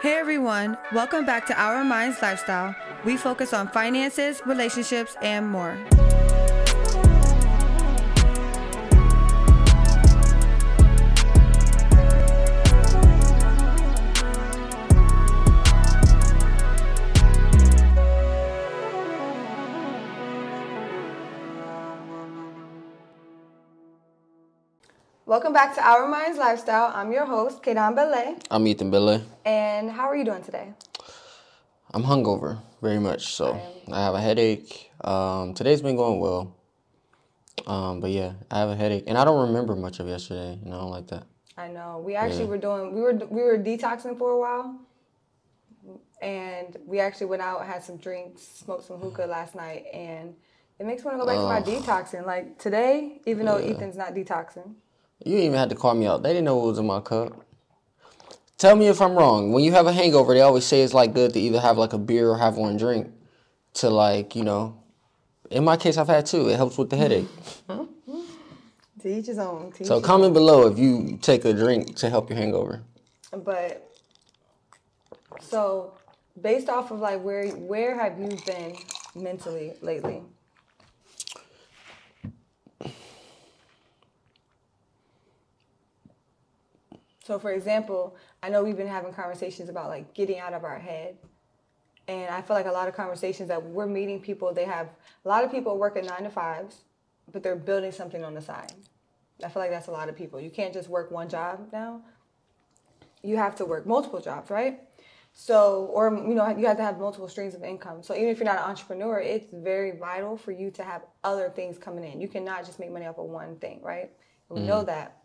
Hey everyone, welcome back to Our Minds Lifestyle. We focus on finances, relationships, and more. Welcome back to Our Minds Lifestyle. I'm your host, Kaydon Belay. I'm Ethan Billy. And how are you doing today? I'm hungover, very much so. I have a headache. Um, today's been going well. Um, but yeah, I have a headache, and I don't remember much of yesterday, and I don't like that. I know. We actually were doing we were we were detoxing for a while, and we actually went out, had some drinks, smoked some hookah last night, and it makes me want to go back to my detoxing. Like today, even though Ethan's not detoxing, You even had to call me out. They didn't know what was in my cup. Tell me if I'm wrong. When you have a hangover, they always say it's like good to either have like a beer or have one drink to like, you know. In my case, I've had two. It helps with the headache. to each his own. Each So comment below if you take a drink to help your hangover. But so, based off of like where where have you been mentally lately? So, for example, I know we've been having conversations about like getting out of our head. And I feel like a lot of conversations that we're meeting people, they have a lot of people working nine to fives, but they're building something on the side. I feel like that's a lot of people. You can't just work one job now. You have to work multiple jobs, right? So, or you know, you have to have multiple streams of income. So even if you're not an entrepreneur, it's very vital for you to have other things coming in. You cannot just make money off of one thing, right? We know mm. that.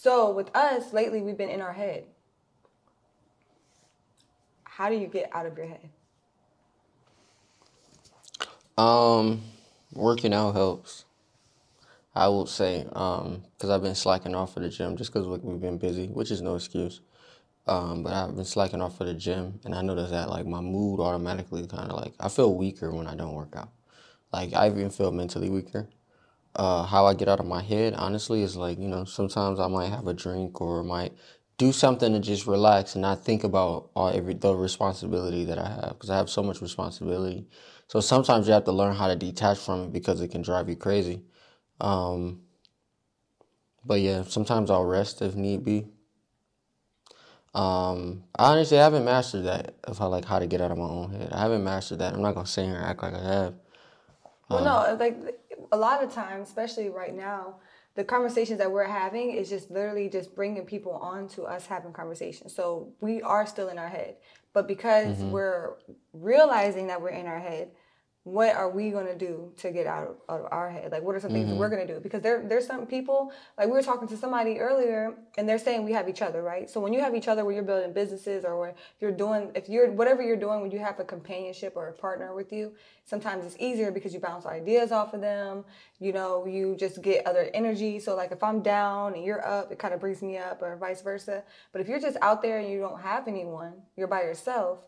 So with us lately, we've been in our head. How do you get out of your head? Um, working out helps. I would say, um, because I've been slacking off for the gym just because we've been busy, which is no excuse. Um, but I've been slacking off for the gym, and I notice that like my mood automatically kind of like I feel weaker when I don't work out. Like I even feel mentally weaker. Uh, how I get out of my head, honestly, is like you know sometimes I might have a drink or might do something to just relax and not think about all every the responsibility that I have because I have so much responsibility. So sometimes you have to learn how to detach from it because it can drive you crazy. Um, but yeah, sometimes I'll rest if need be. Um, I honestly haven't mastered that of how like how to get out of my own head. I haven't mastered that. I'm not gonna sit here and act like I have. Well, no, like a lot of times, especially right now, the conversations that we're having is just literally just bringing people on to us having conversations. So we are still in our head, but because mm-hmm. we're realizing that we're in our head, what are we going to do to get out of, out of our head? Like, what are some things that we're mm-hmm. going to do? Because there, there's some people, like we were talking to somebody earlier, and they're saying we have each other, right? So when you have each other, when you're building businesses or when you're doing, if you're whatever you're doing, when you have a companionship or a partner with you, sometimes it's easier because you bounce ideas off of them. You know, you just get other energy. So like if I'm down and you're up, it kind of brings me up, or vice versa. But if you're just out there and you don't have anyone, you're by yourself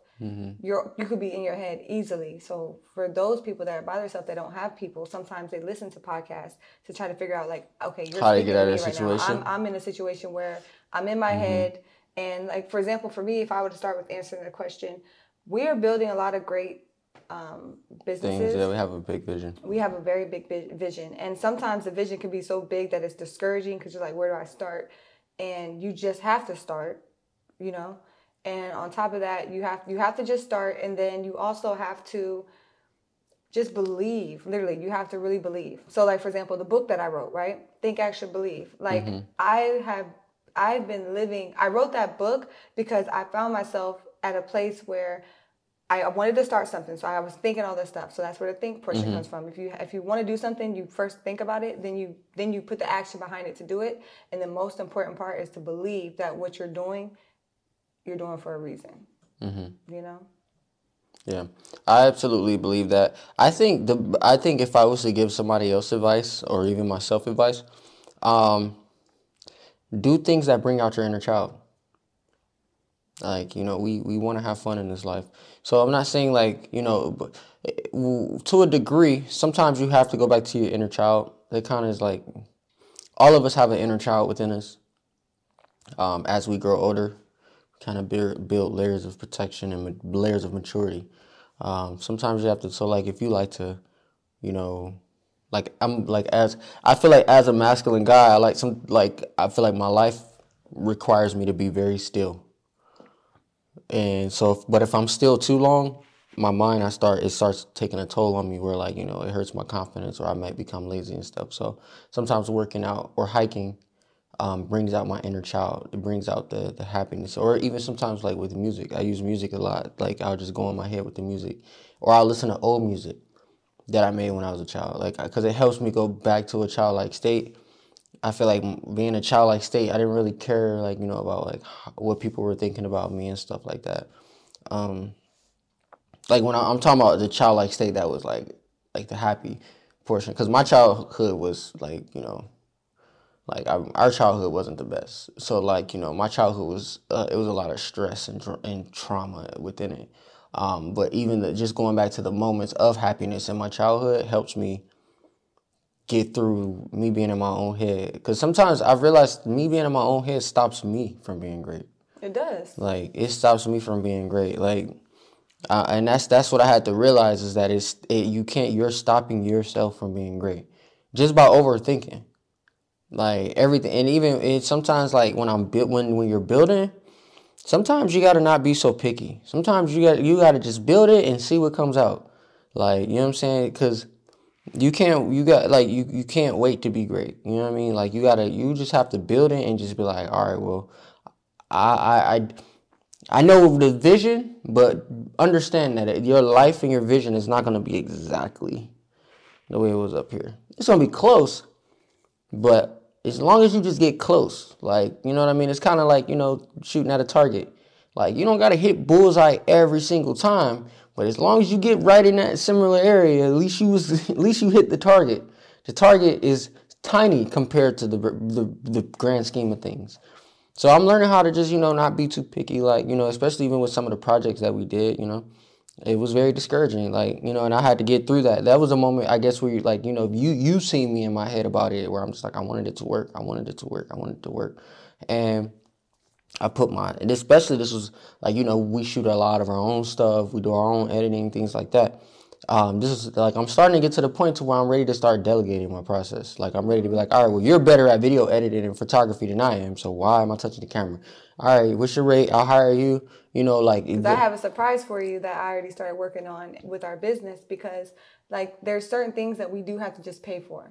you're you could be in your head easily. So for those people that are by themselves, they don't have people. Sometimes they listen to podcasts to try to figure out like, okay, you're How to get out of a right situation. I'm, I'm in a situation where I'm in my head, and like for example, for me, if I were to start with answering the question, we are building a lot of great um, businesses Things yeah, we have a big vision. we have a very big vi- vision and sometimes the vision can be so big that it's discouraging because you're like where do i start and you just have to start you know and on top of that you have you have to just start and then you also have to just believe literally you have to really believe so like for example the book that i wrote right think action believe like mm-hmm. i have i've been living i wrote that book because i found myself at a place where I wanted to start something, so I was thinking all this stuff. So that's where the think portion mm-hmm. comes from. If you if you want to do something, you first think about it, then you then you put the action behind it to do it. And the most important part is to believe that what you're doing, you're doing for a reason. You know. Yeah, I absolutely believe that. I think the I think if I was to give somebody else advice or even myself advice, um, do things that bring out your inner child. Like you know, we we want to have fun in this life. So I'm not saying like you know, but eh, to a degree, sometimes you have to go back to your inner child. That kind of is like all of us have an inner child within us. Um, as we grow older, kind of build layers of protection and layers of maturity. Um, sometimes you have to. So like if you like to, you know, like I'm like as I feel like as a masculine guy, I like some like I feel like my life requires me to be very still. And so, if, but if I'm still too long, my mind I start it starts taking a toll on me where like you know it hurts my confidence or I might become lazy and stuff. So sometimes working out or hiking um, brings out my inner child. It brings out the the happiness. Or even sometimes like with music, I use music a lot. Like I'll just go in my head with the music, or I'll listen to old music that I made when I was a child. Like because it helps me go back to a childlike state. I feel like being a childlike state, I didn't really care like you know about like what people were thinking about me and stuff like that. Um, like when I, am talking about the childlike state, that was like like the happy portion. Because my childhood was like you know like I, our childhood wasn't the best. So like you know, my childhood was uh, it was a lot of stress and and trauma within it. Um, but even the, just going back to the moments of happiness in my childhood helps me get through me being in my own head. Because sometimes I've realized me being in my own head stops me from being great. It does. Like it stops me from being great. Like, uh, and that's that's what I had to realize is that it's it, you can't you're stopping yourself from being great just by overthinking like everything and even sometimes like when i'm built when when you're building sometimes you got to not be so picky. Sometimes you got you got to just build it and see what comes out. Like you know what i'm saying? Because you can't you got like you, you can't wait to be great. You know what i mean? Like you gotta you just have to build it and just be like all right well i i i, I know the vision but understand that your life and your vision is not going to be exactly the way it was up here. It's going to be close but as long as you just get close, like you know what I mean. It's kind of like you know shooting at a target. Like you don't gotta hit bullseye every single time, but as long as you get right in that similar area, at least you was at least you hit the target. The target is tiny compared to the the, the grand scheme of things. So I'm learning how to just you know not be too picky, like you know, especially even with some of the projects that we did, you know it was very discouraging like you know and i had to get through that that was a moment i guess where you like you know you you see me in my head about it where i'm just like i wanted it to work i wanted it to work i wanted it to work and i put my and especially this was like you know we shoot a lot of our own stuff we do our own editing things like that um, this is like I'm starting to get to the point to where I'm ready to start delegating my process. Like I'm ready to be like, all right, well, you're better at video editing and photography than I am, so why am I touching the camera? All right, what's your rate? I'll hire you. You know, like I have a surprise for you that I already started working on with our business because like there's certain things that we do have to just pay for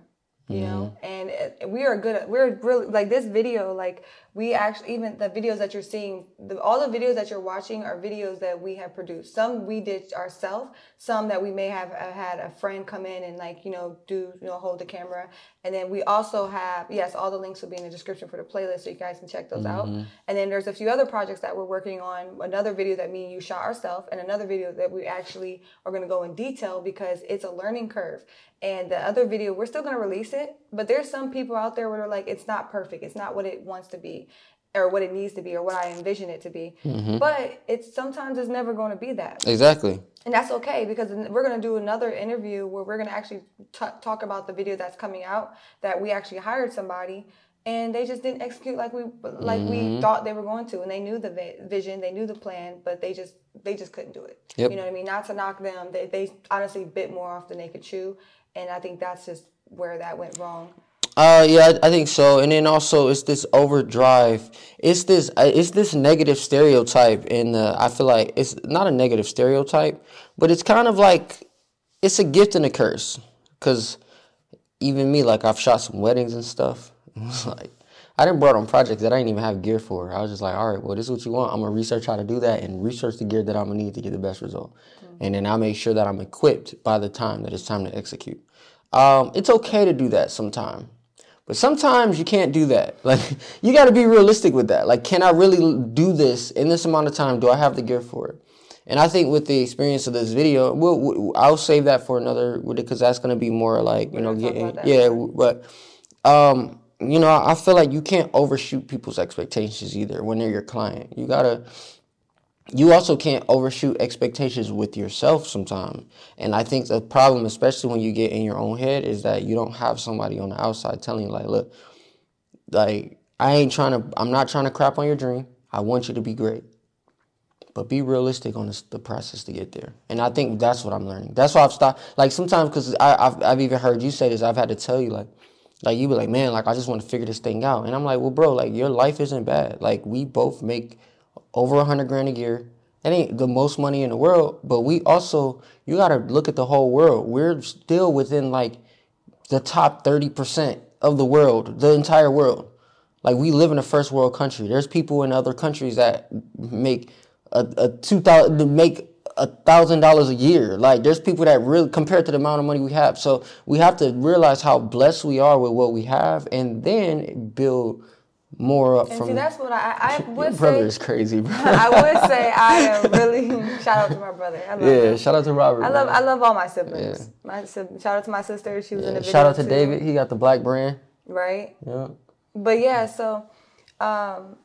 you mm-hmm. know and it, we are good at we're really like this video like we actually even the videos that you're seeing the, all the videos that you're watching are videos that we have produced. Some we did ourselves some that we may have uh, had a friend come in and like you know do you know hold the camera. And then we also have yes all the links will be in the description for the playlist so you guys can check those mm-hmm. out and then there's a few other projects that we're working on another video that me and you shot ourselves and another video that we actually are going to go in detail because it's a learning curve and the other video we're still going to release it but there's some people out there where they're like it's not perfect it's not what it wants to be or what it needs to be or what I envision it to be. Mm-hmm. But it's sometimes it's never going to be that. Exactly. And that's okay because we're going to do another interview where we're going to actually t- talk about the video that's coming out that we actually hired somebody and they just didn't execute like we like mm-hmm. we thought they were going to and they knew the vision they knew the plan but they just they just couldn't do it yep. you know what i mean not to knock them they, they honestly bit more off than they could chew and i think that's just where that went wrong uh, yeah, I think so. And then also, it's this overdrive. It's this. Uh, it's this negative stereotype, and I feel like it's not a negative stereotype, but it's kind of like it's a gift and a curse. Cause even me, like I've shot some weddings and stuff. Like I didn't brought on projects that I didn't even have gear for. I was just like, all right, well, this is what you want. I'm gonna research how to do that and research the gear that I'm gonna need to get the best result. And then I make sure that I'm equipped by the time that it's time to execute. Um, it's okay to do that sometime but sometimes you can't do that. Like you got to be realistic with that. Like, can I really do this in this amount of time? Do I have the gear for it? And I think with the experience of this video, we'll, we'll I'll save that for another because that's going to be more like you know getting yeah. But um, you know, I feel like you can't overshoot people's expectations either when they're your client. You gotta you also can't overshoot expectations with yourself sometimes. And I think the problem, especially when you get in your own head, is that you don't have somebody on the outside telling you, like, look, like, I ain't trying to, I'm not trying to crap on your dream. I want you to be great. but be realistic on the, the process to get there. And I think that's what I'm learning. That's why I've stopped. Like sometimes, because I've I've even heard you say this. I've had to tell you like. Like you be like, man, like I just want to figure this thing out, and I'm like, well, bro, like your life isn't bad. Like we both make over a hundred grand a year. That ain't the most money in the world, but we also you gotta look at the whole world. We're still within like the top thirty percent of the world, the entire world. Like we live in a first world country. There's people in other countries that make a, a two thousand make a thousand dollars a year. Like there's people that really compared to the amount of money we have. So we have to realize how blessed we are with what we have, and then build more up And from. see, that's what I, I Your would brother say. is crazy, bro. I would say I am really shout out to my brother. I love yeah, him. shout out to Robert. I love. I love all my siblings. My shout out to my sister. She was in the video Shout out to too, David. He got the black brand. Right. Yeah, But yeah, so um,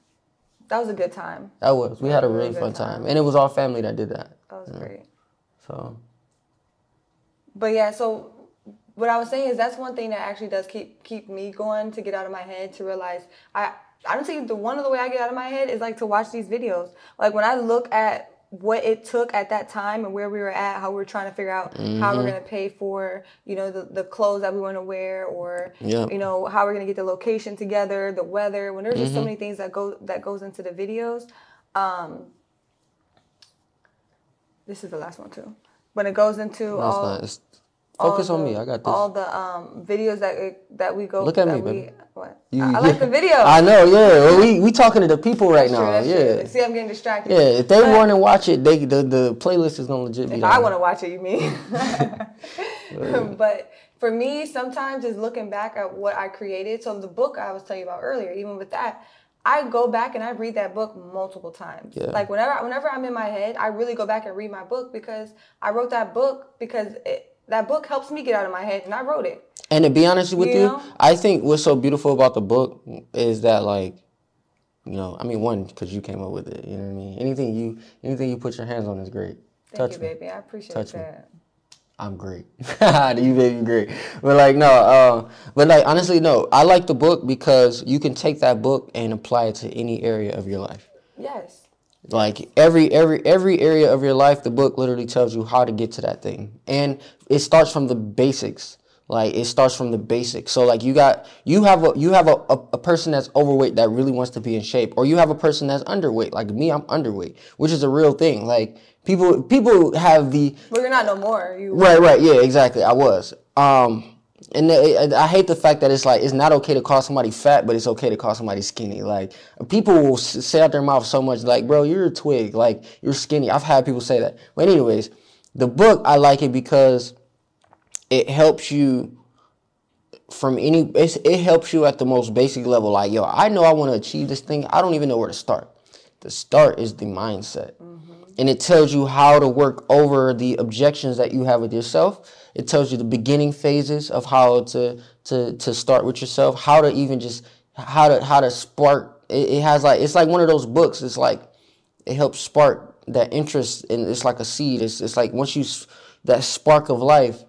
that was a good time. that was. We had a Really really fun time. time, and it was all family that did that. That was great. So But yeah, so what I was saying is that's one thing that actually does keep keep me going to get out of my head to realize I I don't think the one of the way I get out of my head is like to watch these videos. Like when I look at what it took at that time and where we were at, how we were trying to figure out how we're gonna pay for, you know, the, the clothes that we want to wear or Yep. you know, how we're gonna get the location together, the weather, when there's just so many things that go that goes into the videos. Um this is the last one too. When it goes into that's all. It's, focus all on the- me. I got this. All the um, videos that it, that we go. Look at me, we, baby. What? You- I, I like the video. I know. Yeah. Well, we we talking to the people right now. Yeah. true. See, I'm getting distracted. Yeah, if they want to watch it, they the, the playlist is gonna legit. If I want to watch it, you mean? but for me, sometimes is looking back at what I created. So the book I was telling you about earlier, even with that, I go back and I read that book multiple times. Yeah. Like whenever whenever I'm in my head, I really go back and read my book because I wrote that book because it, that book helps me get out of my head, and I wrote it. And to be honest with You you, know? I think what's so beautiful about the book is that like, you know, I mean, one because you came up with it. You know what I mean? Anything you anything you put your hands on is great. Thank Touch you, me. baby. I appreciate Touch me. that. I'm great. you baby great. But like no, uh, but like honestly no, I like the book because you can take that book and apply it to any area of your life. Yes. Like every every every area of your life, the book literally tells you how to get to that thing, and it starts from the basics. Like it starts from the basics. So like you got you have a you have a, a, a person that's overweight that really wants to be in shape, or you have a person that's underweight. Like me, I'm underweight, which is a real thing. Like people people have the Well, you're not no more. You Right, right, yeah, exactly. I was. Um, and I hate the fact that it's like it's not okay to call somebody fat, but it's okay to call somebody skinny. Like people will say out their mouth so much, like, "Bro, you're a twig. Like you're skinny." I've had people say that. But anyways, the book I like it because it helps you from any. It helps you at the most basic level. Like, yo, I know I want to achieve this thing. I don't even know where to start. The start is the mindset. And it tells you how to work over the objections that you have with yourself. It tells you the beginning phases of how to to to start with yourself, how to even just how to how to spark. It, it has like it's like one of those books. It's like it helps spark that interest and it's like a seed. It's it's like once you that spark of life,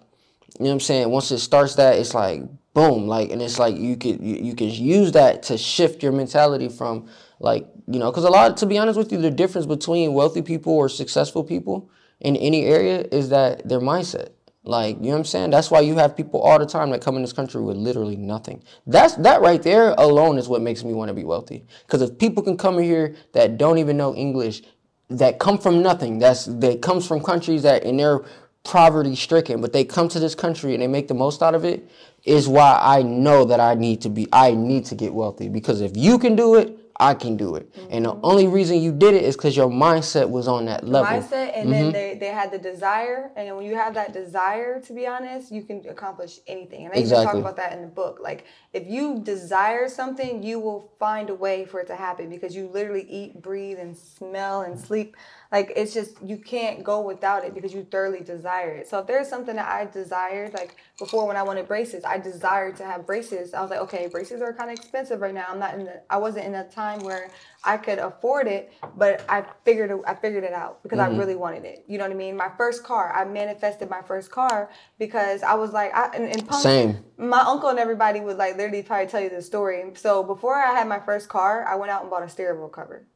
you know what I'm saying? Once it starts that, it's like boom, like and it's like you could you, you can use that to shift your mentality from like, you know, cuz a lot to be honest with you, the difference between wealthy people or successful people in any area is that their mindset. Like, you know what I'm saying? That's why you have people all the time that come in this country with literally nothing. That's that right there alone is what makes me want to be wealthy. Cuz if people can come in here that don't even know English, that come from nothing, that's that comes from countries that in their poverty stricken, but they come to this country and they make the most out of it, is why I know that I need to be I need to get wealthy. Because if you can do it, I can do it. And the only mm-hmm. reason you did it is because your mindset was on that level. mindset and then mm-hmm. they, they had the desire and when you have that desire to be honest you can accomplish anything. And i even talk about that in the book. Like if you desire something you will find a way for it to happen because you literally eat breathe and smell and sleep like it's just you can't go without it because you thoroughly desire it. So if there's something that i desired like before when i wanted braces i desired to have braces. I was like okay braces are kind of expensive right now. I'm not in the i wasn't in a time where i could afford it but i figured it, i figured it out because Mm-hmm. i really wanted it. You know what i mean? My first car i manifested my first car because i was like i and, and punk, Same. my uncle and everybody would like literally probably tell you this story. So before i had my first car i went out and bought a stereo cover.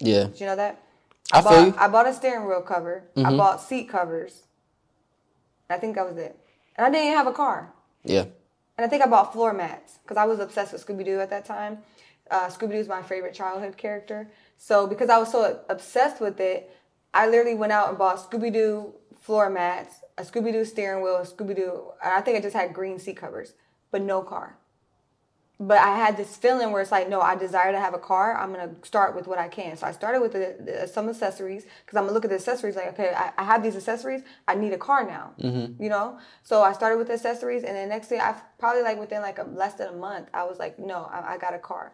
Yeah. did you know that I, I bought, you. I bought a steering wheel cover. I bought seat covers. I think that was it. And I didn't even have a car. Yeah. And I think I bought floor mats because I was obsessed with Scooby Doo at that time. Uh, Scooby Doo is my favorite childhood character. So because I was so obsessed with it, I literally went out and bought Scooby Doo floor mats, a Scooby Doo steering wheel, a Scooby Doo. I think I just had green seat covers, but no car. But I had this feeling where it's like, no, I desire to have a car. I'm gonna start with what I can. So I started with the, the, some accessories because I'm gonna look at the accessories like, okay, I, I have these accessories. I need a car now. Mm-hmm. You know. So I started with accessories, and then next thing, I probably like within like a, less than a month, I was like, no, I, I got a car.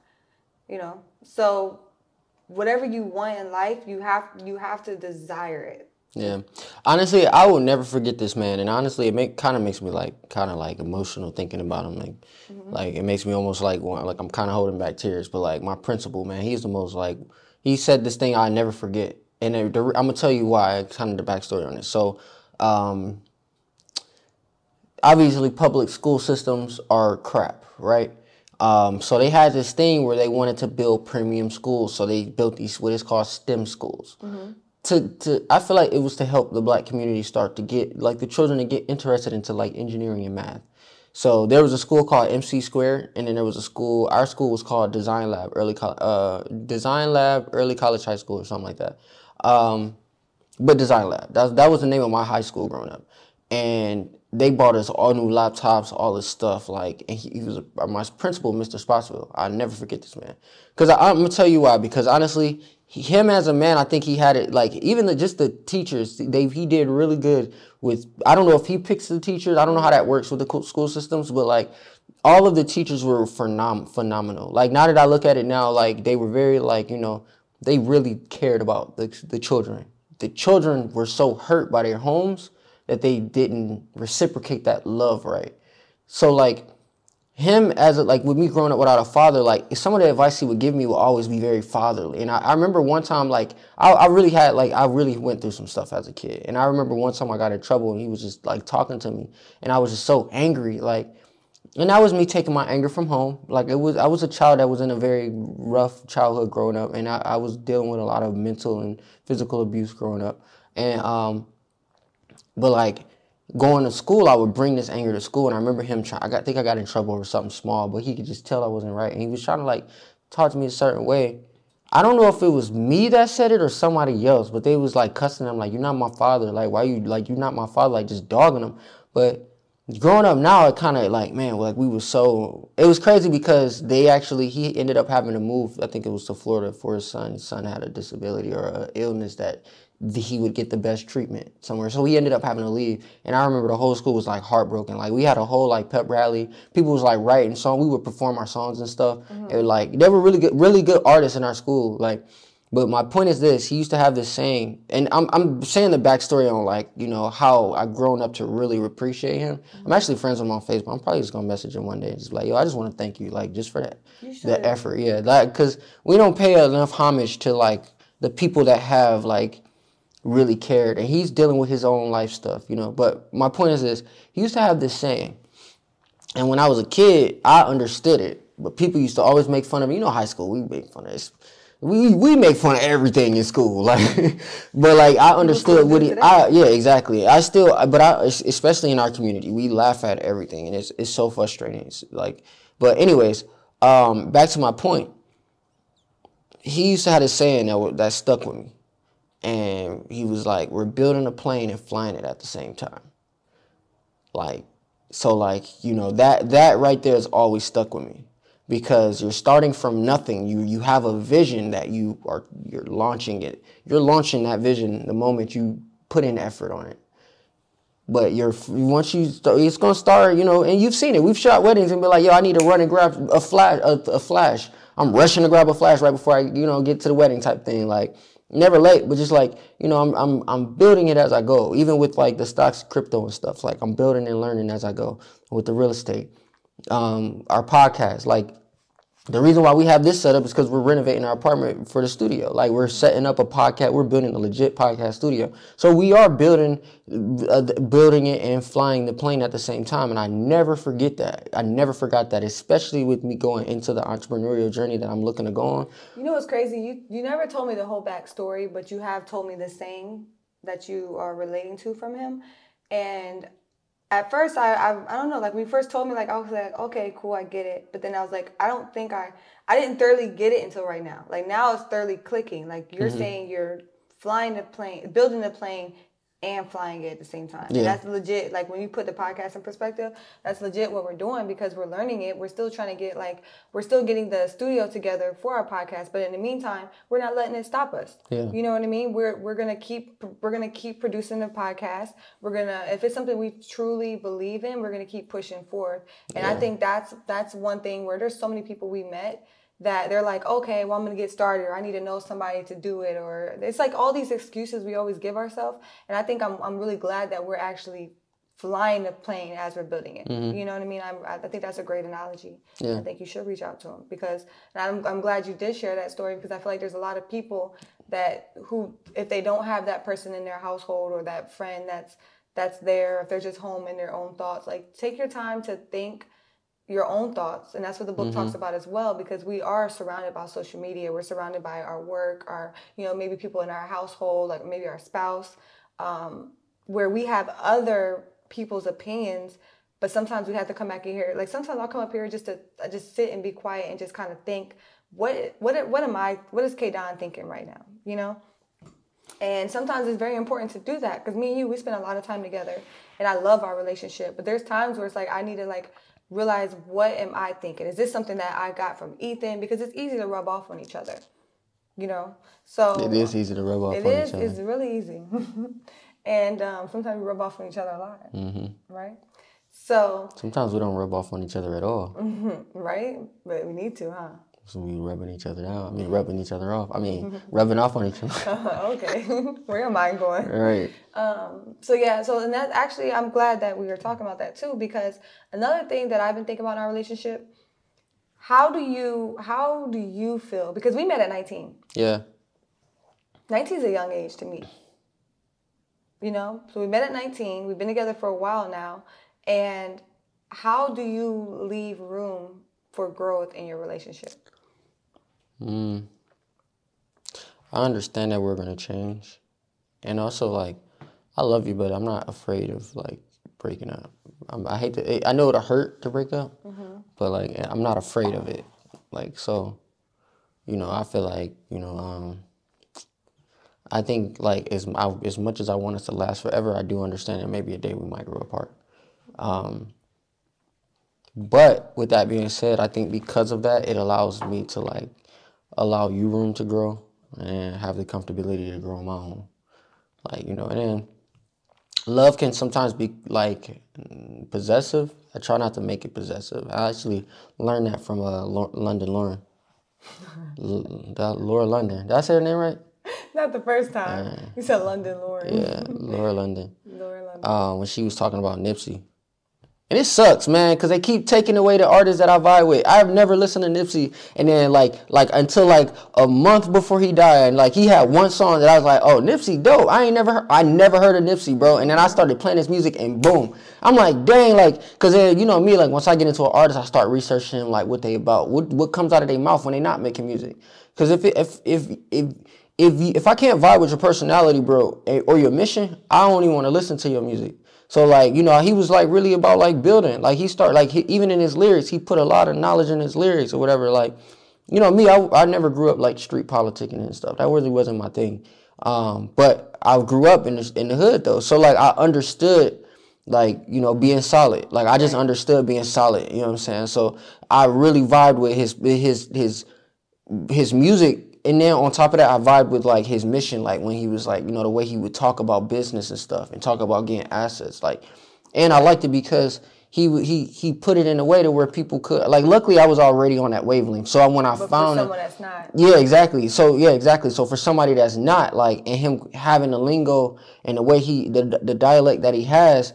You know. So whatever you want in life, you have you have to desire it. Yeah, honestly, I will never forget this man, and honestly, it make kind of makes me like kind of like emotional thinking about him. Like, like it makes me almost like like I'm kind of holding back tears. But like my principal, man, he's the most like he said this thing I never forget, and the, I'm gonna tell you why. Kind of the backstory on it. So, um, obviously, public school systems are crap, right? Um, so they had this thing where they wanted to build premium schools, so they built these what is called STEM schools to, to I feel like it was to help the black community start to get like the children to get interested into like engineering and math. So there was a school called MC Square, and then there was a school. Our school was called Design Lab, early College, uh, Design Lab, early college high school, or something like that. Um, but Design Lab. That that was the name of my high school growing up, and they bought us all new laptops, all this stuff. Like, and he, he was a, my principal, Mr. Spotsville. I never forget this man, because I'm gonna tell you why. Because honestly, him as a man, I think he had it. Like, even the just the teachers, they he did really good with. I don't know if he picks the teachers. I don't know how that works with the school systems, but like. All of the teachers were phenom- phenomenal. Like now that I look at it now, like they were very like you know they really cared about the the children. The children were so hurt by their homes that they didn't reciprocate that love right. So like him as a, like with me growing up without a father, like some of the advice he would give me would always be very fatherly. And I, I remember one time like I, I really had like I really went through some stuff as a kid. And I remember one time I got in trouble and he was just like talking to me and I was just so angry like and that was me taking my anger from home. Like it was, I was a child that was in a very rough childhood growing up, and I, I was dealing with a lot of mental and physical abuse growing up. And um, but like going to school, I would bring this anger to school, and I remember him trying. I think I got in trouble over something small, but he could just tell I wasn't right, and he was trying to like talk to me a certain way. I don't know if it was me that said it or somebody else, but they was like cussing him like, "You're not my father. Like, why you like you're not my father? Like, just dogging him." But growing up now, it kind of like man, like we were so. It was crazy because they actually he ended up having to move. I think it was to Florida for his son. His son had a disability or a illness that th- he would get the best treatment somewhere. So he ended up having to leave. And I remember the whole school was like heartbroken. Like we had a whole like pep rally. People was like writing songs. We would perform our songs and stuff. Mm-hmm. And like they were really good, really good artists in our school. Like. But my point is this: he used to have this saying, and I'm I'm saying the backstory on like you know how I've grown up to really appreciate him. I'm mm-hmm. actually friends with him on Facebook. I'm probably just gonna message him one day and just be like, yo, I just want to thank you, like just for that, the effort, yeah, like because we don't pay enough homage to like the people that have like really cared, and he's dealing with his own life stuff, you know. But my point is this: he used to have this saying, and when I was a kid, I understood it. But people used to always make fun of me. You know, high school, we make fun of this. We we make fun of everything in school, like, but like I understood what he. I, yeah, exactly. I still, but I especially in our community, we laugh at everything, and it's it's so frustrating. It's like, but anyways, um, back to my point. He used to have this saying that that stuck with me, and he was like, "We're building a plane and flying it at the same time." Like, so like you know that that right there has always stuck with me because you're starting from nothing. You you have a vision that you are you're launching it. You're launching that vision the moment you put in effort on it. But you're once you start, it's gonna start, you know, and you've seen it. We've shot weddings and be like, yo, I need to run and grab a flash, a, a flash. I'm rushing to grab a flash right before I, you know, get to the wedding type thing. Like never late, but just like you know, I'm I'm I'm building it as I go. Even with like the stocks, crypto and stuff. Like I'm building and learning as I go with the real estate, um, our podcast. Like the reason why we have this setup is because we're renovating our apartment for the studio. Like we're setting up a podcast. We're building a legit podcast studio. So we are building, uh, building it and flying the plane at the same time. And I never forget that. I never forgot that, especially with me going into the entrepreneurial journey that I'm looking to go on. You know what's crazy? You you never told me the whole backstory, but you have told me the saying that you are relating to from him, and at first I, I I don't know like when you first told me like I was like okay cool I get it. But then I was like I don't think I I didn't thoroughly get it until right now. Like now it's thoroughly clicking. Like you're mm-hmm. saying you're flying the plane building the plane and flying it at the same time. Yeah. that's legit. Like when you put the podcast in perspective, that's legit what we're doing because we're learning it. We're still trying to get like we're still getting the studio together for our podcast, but in the meantime, we're not letting it stop us. Yeah. You know what I mean? We're we're gonna keep we're gonna keep producing the podcast. We're gonna if it's something we truly believe in, we're gonna keep pushing forth. And yeah. I think that's that's one thing where there's so many people we met that they're like, okay, well, I'm gonna get started, or I need to know somebody to do it, or it's like all these excuses we always give ourselves. And I think I'm, I'm really glad that we're actually flying the plane as we're building it. Mm-hmm. You know what I mean? I'm, I think that's a great analogy. Yeah. I think you should reach out to them because I'm, I'm glad you did share that story because I feel like there's a lot of people that who, if they don't have that person in their household or that friend that's that's there, if they're just home in their own thoughts, like take your time to think your own thoughts and that's what the book mm-hmm. talks about as well because we are surrounded by social media. We're surrounded by our work our you know maybe people in our household like maybe our spouse um, where we have other people's opinions but sometimes we have to come back in here. Like sometimes i'll come up here just to just sit and be quiet and just kind of think what what what am i what is Kaydon thinking right now you know? And sometimes it's very important to do that because me and you we spend a lot of time together and i love our relationship but there's times where it's like i need to like realize what am I thinking? Is this something that I got from Ethan? Because it's easy to rub off on each other, you know. So it is easy to rub off. It is. It's really easy, and um, sometimes we rub off on each other a lot, mm-hmm. right? So sometimes we don't rub off on each other at all, mm-hmm. right? But we need to, huh? So we rubbing each other down. I mean, rubbing each other off. I mean, rubbing off on each other. okay, where am I going? Right. Um, so yeah, so and that actually, I'm glad that we were talking about that too because another thing that I've been thinking about in our relationship. How do you how do you feel? Because we met at 19. Yeah. 19 is a young age to me. You know, so we met at 19. We've been together for a while now, and how do you leave room for growth in your relationship? Mm. I understand that we're gonna change, and also like, I love you, but I'm not afraid of like breaking up. I'm, i hate to. I know it'll hurt to break up, mm-hmm. but like I'm not afraid of it. Like so, you know, I feel like you know. Um, I think like as I, as much as I want us to last forever, I do understand that maybe a day we might grow apart. Um, but with that being said, I think because of that, it allows me to like allow you room to grow and have the comfortability to grow on my own. Like, you know, and then love can sometimes be like possessive. I try not to make it possessive. I actually learned that from uh, London Lauren. Laura London. Did I say her name right? Not the first time. Uh, you said London Lauren. Yeah, Laura London. Laura London. Uh, when she was talking about Nipsey. And it sucks, man, because they keep taking away the artists that I vibe with. I've never listened to Nipsey, and then like like until like a month before he died, and like he had one song that I was like, oh Nipsey, dope. I ain't never heard, I never heard of Nipsey, bro. And then I started playing his music, and boom, I'm like, dang, like, cause then you know me, like once I get into an artist, I start researching like what they about, what what comes out of their mouth when they not making music. Cause if it, if if if if you, if I can't vibe with your personality, bro, or your mission, I don't even want to listen to your music. So like you know he was like really about like building. Like he started like he, even in his lyrics he put a lot of knowledge in his lyrics or whatever. Like you know me I, I never grew up like street politicking and stuff. That really wasn't my thing. Um, but I grew up in the, in the hood though. So like I understood like you know being solid. Like I just understood being solid. You know what I'm saying? So I really vibed with his his his his music and then on top of that, I vibe with like his mission, like when he was like, you know, the way he would talk about business and stuff and talk about getting assets, like, and I liked it because he he he put it in a way to where people could like. Luckily, I was already on that wavelength, so when I but found someone it, that's not, yeah, exactly. So yeah, exactly. So for somebody that's not like, and him having the lingo and the way he the the dialect that he has,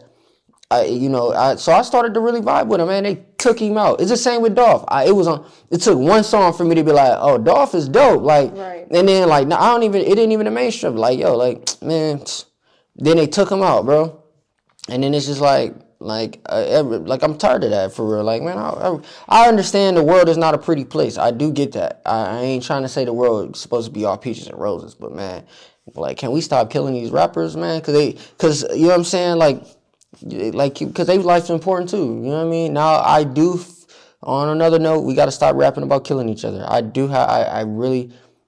I, you know, I, so I started to really vibe with him, man. They took him out. It's the same with Dolph. I, it was on. It took one song for me to be like, oh, Dolph is dope. Like, Right. and then like, no, I don't even. It didn't even the mainstream. Like, yo, like, man. Then they took him out, bro. And then it's just like, like, uh, every, like I'm tired of that for real. Like, man, I, I, I understand the world is not a pretty place. I do get that. I, I ain't trying to say the world is supposed to be all peaches and roses, but man, like, can we stop killing these rappers, man? Cause they, cause you know what I'm saying, like, like, cause their life's important too. You know what I mean? Now I do. On another note, we got to stop rapping about killing each other. I do. have. I, I really,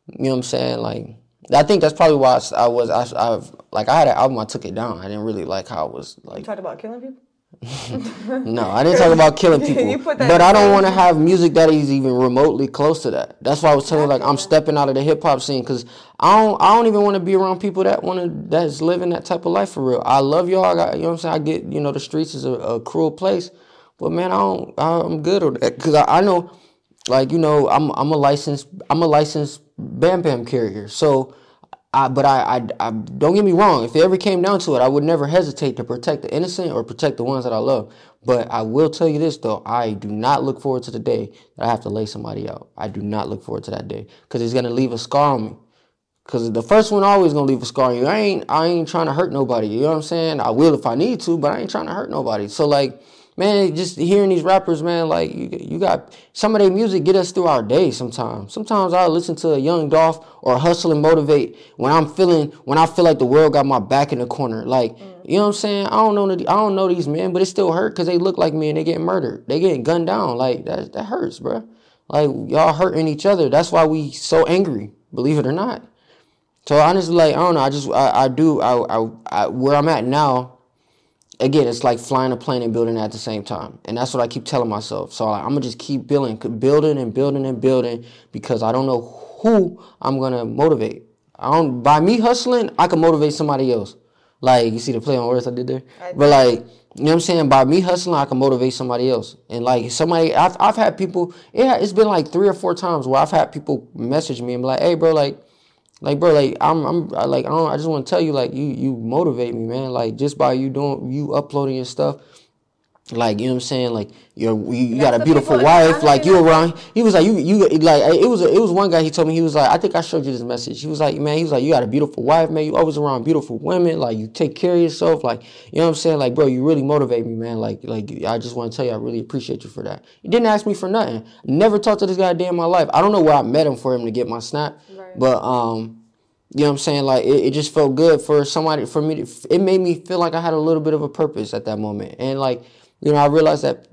you know what I'm saying, like. I think that's probably why I was I, I've like I had an album I took it down. I didn't really like how it was like. You talked about killing people. No, I didn't talk about killing people. but I don't want to have music that is even remotely close to that. That's why I was telling you like I'm stepping out of the hip hop scene because I don't I don't even want to be around people that want to that's living that type of life for real. I love y'all. I got, you know what I'm saying. I get you know the streets is a, a cruel place, but man, I don't I'm good on that because I, I know like you know I'm I'm a licensed I'm a licensed Bam Bam carrier so. I, but I, I, I, don't get me wrong. If it ever came down to it, I would never hesitate to protect the innocent or protect the ones that I love. But I will tell you this though, I do not look forward to the day that I have to lay somebody out. I do not look forward to that day because it's gonna leave a scar on me. Cause the first one always gonna leave a scar on you. I ain't, I ain't trying to hurt nobody. You know what I'm saying? I will if I need to, but I ain't trying to hurt nobody. So like, man, just hearing these rappers, man, like you, you got some of their music get us through our day. Sometimes, sometimes I listen to a Young Dolph or Hustle and Motivate when I'm feeling, when I feel like the world got my back in the corner. Like, mm. you know what I'm saying? I don't know, the- I don't know these men, but it still hurt because they look like me and they getting murdered. They getting gunned down. Like that, that hurts, bro. Like y'all hurting each other. That's why we so angry. Believe it or not. So honestly, like I don't know. I just I, I do I, I I where I'm at now. Again, it's like flying a plane and building at the same time, and that's what I keep telling myself. So like, I'm gonna just keep building, building and building and building because I don't know who I'm gonna motivate. I don't by me hustling, I can motivate somebody else. Like you see the play on words I did there, but like you know what I'm saying. By me hustling, I can motivate somebody else. And like somebody, I've I've had people. It ha- it's been like three or four times where I've had people message me and be like, "Hey, bro, like." Like bro, like I'm, I'm like I don't. I just want to tell you, like you, you motivate me, man. Like just by you doing, you uploading your stuff, like you know what I'm saying. Like you're, you, you got a beautiful wife. Like you around. He was like you, you like it was. It was one guy. He told me he was like, I think I showed you this message. He was like, man, he was like, you got a beautiful wife, man. You always around beautiful women. Like you take care of yourself. Like you know what I'm saying. Like bro, you really motivate me, man. Like like I just want to tell you, I really appreciate you for that. He didn't ask me for nothing. Never talked to this guy a day in my life. I don't know where I met him for him to get my snap, Right. but um. You know what I'm saying? Like it, it just felt good for somebody for me to it made me feel like I had a little bit of a purpose at that moment. And like, you know, I realized that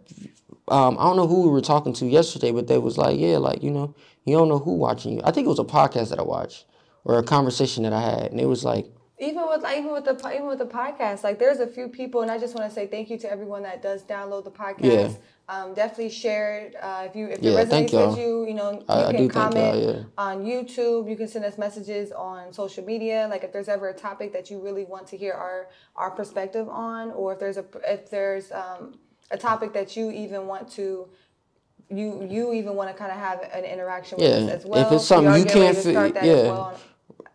um, I don't know who we were talking to yesterday, but they was like, yeah, like, you know, you don't know who watching you. I think it was a podcast that I watched or a conversation that I had. And it was like, even with like, even with the even with the podcast, like there's a few people, and I just want to say thank you to everyone that does download the podcast. Yeah. Um, definitely share it uh, if you if Yeah, it resonates with you. You know, you I- I can y'all, comment yeah. on YouTube. You can send us messages on social media. Like if there's ever a topic that you really want to hear our our perspective on, or if there's a if there's um, a topic that you even want to. You, you even want to kind of have an interaction with Yeah, us as if it's something you can't that yeah. as well,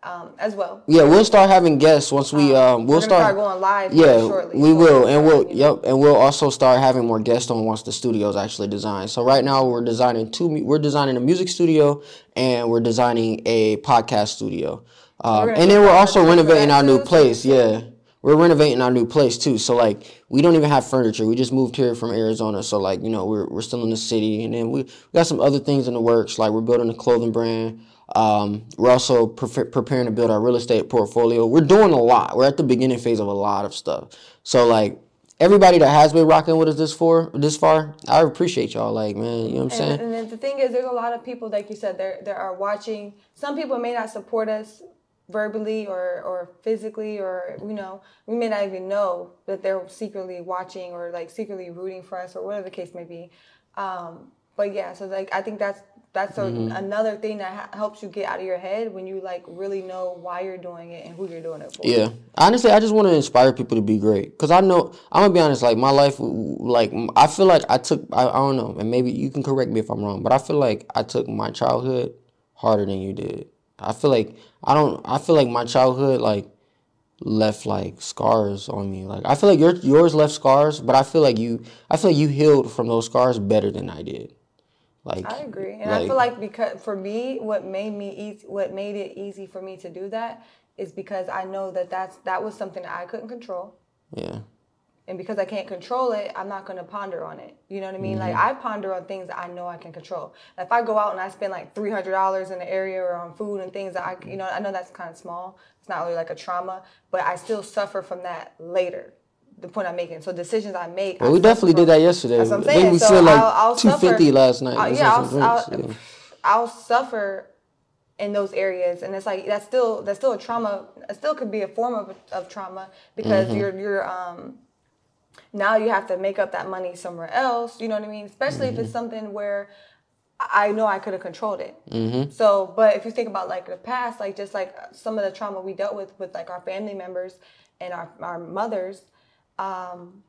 um, as well. yeah, we'll start having guests once we, um, we'll start, start going live yeah, shortly, we so will. And we'll, yep. And we'll also start having more guests on once the studio's actually designed. So right now we're designing two, we're designing a music studio and we're designing a podcast studio. Um, and then we're also renovating our new place. Yeah. We're renovating our new place too. So like we don't even have furniture. We just moved here from Arizona. So like, you know, we're we're still in the city and then we, we got some other things in the works. Like we're building a clothing brand. Um, we're also pre- preparing to build our real estate portfolio. We're doing a lot. We're at the beginning phase of a lot of stuff. So like everybody that has been rocking with us this for this far, I appreciate y'all. Like man, you know what I'm saying? And, and then the thing is, there's a lot of people, like you said, there there are watching. Some people may not support us verbally or or physically, or you know, we may not even know that they're secretly watching or like secretly rooting for us or whatever the case may be. Um, but yeah, so like I think that's that's a, Mm-hmm. another thing that ha- helps you get out of your head when you like really know why you're doing it and who you're doing it for. Yeah. Honestly, I just want to inspire people to be great. Cause I know I'm gonna be honest. Like my life, like I feel like I took. I, I don't know, and maybe you can correct me if I'm wrong, but I feel like I took my childhood harder than you did. I feel like I don't. I feel like my childhood, like left like scars on me. Like I feel like your yours left scars, but I feel like you I feel like you healed from those scars better than I did. Like I agree, and like, I feel like because for me, what made me easy, what made it easy for me to do that is because I know that that's that was something that I couldn't control. Yeah. And because I can't control it, I'm not going to ponder on it. You know what I mean? Mm-hmm. Like I ponder on things I know I can control. If I go out and I spend like three hundred dollars in the area or on food and things that I, you know, I know that's kind of small. It's not really like a trauma, but I still suffer from that later. The point I'm making. So decisions I make. Well, I we definitely from, did that yesterday. That's what I'm saying. we so like two fifty last night. I'll, yeah, I'll, I'll, yeah. I'll suffer in those areas and it's like that's still that's still a trauma it still could be a form of, of trauma because mm-hmm. you're you're um now you have to make up that money somewhere else you know what i mean especially mm-hmm. if it's mm-hmm. something where i know i could have controlled it mm-hmm. so but if you think about like the past like just like some of the trauma we dealt with with like our family members and our, our mothers um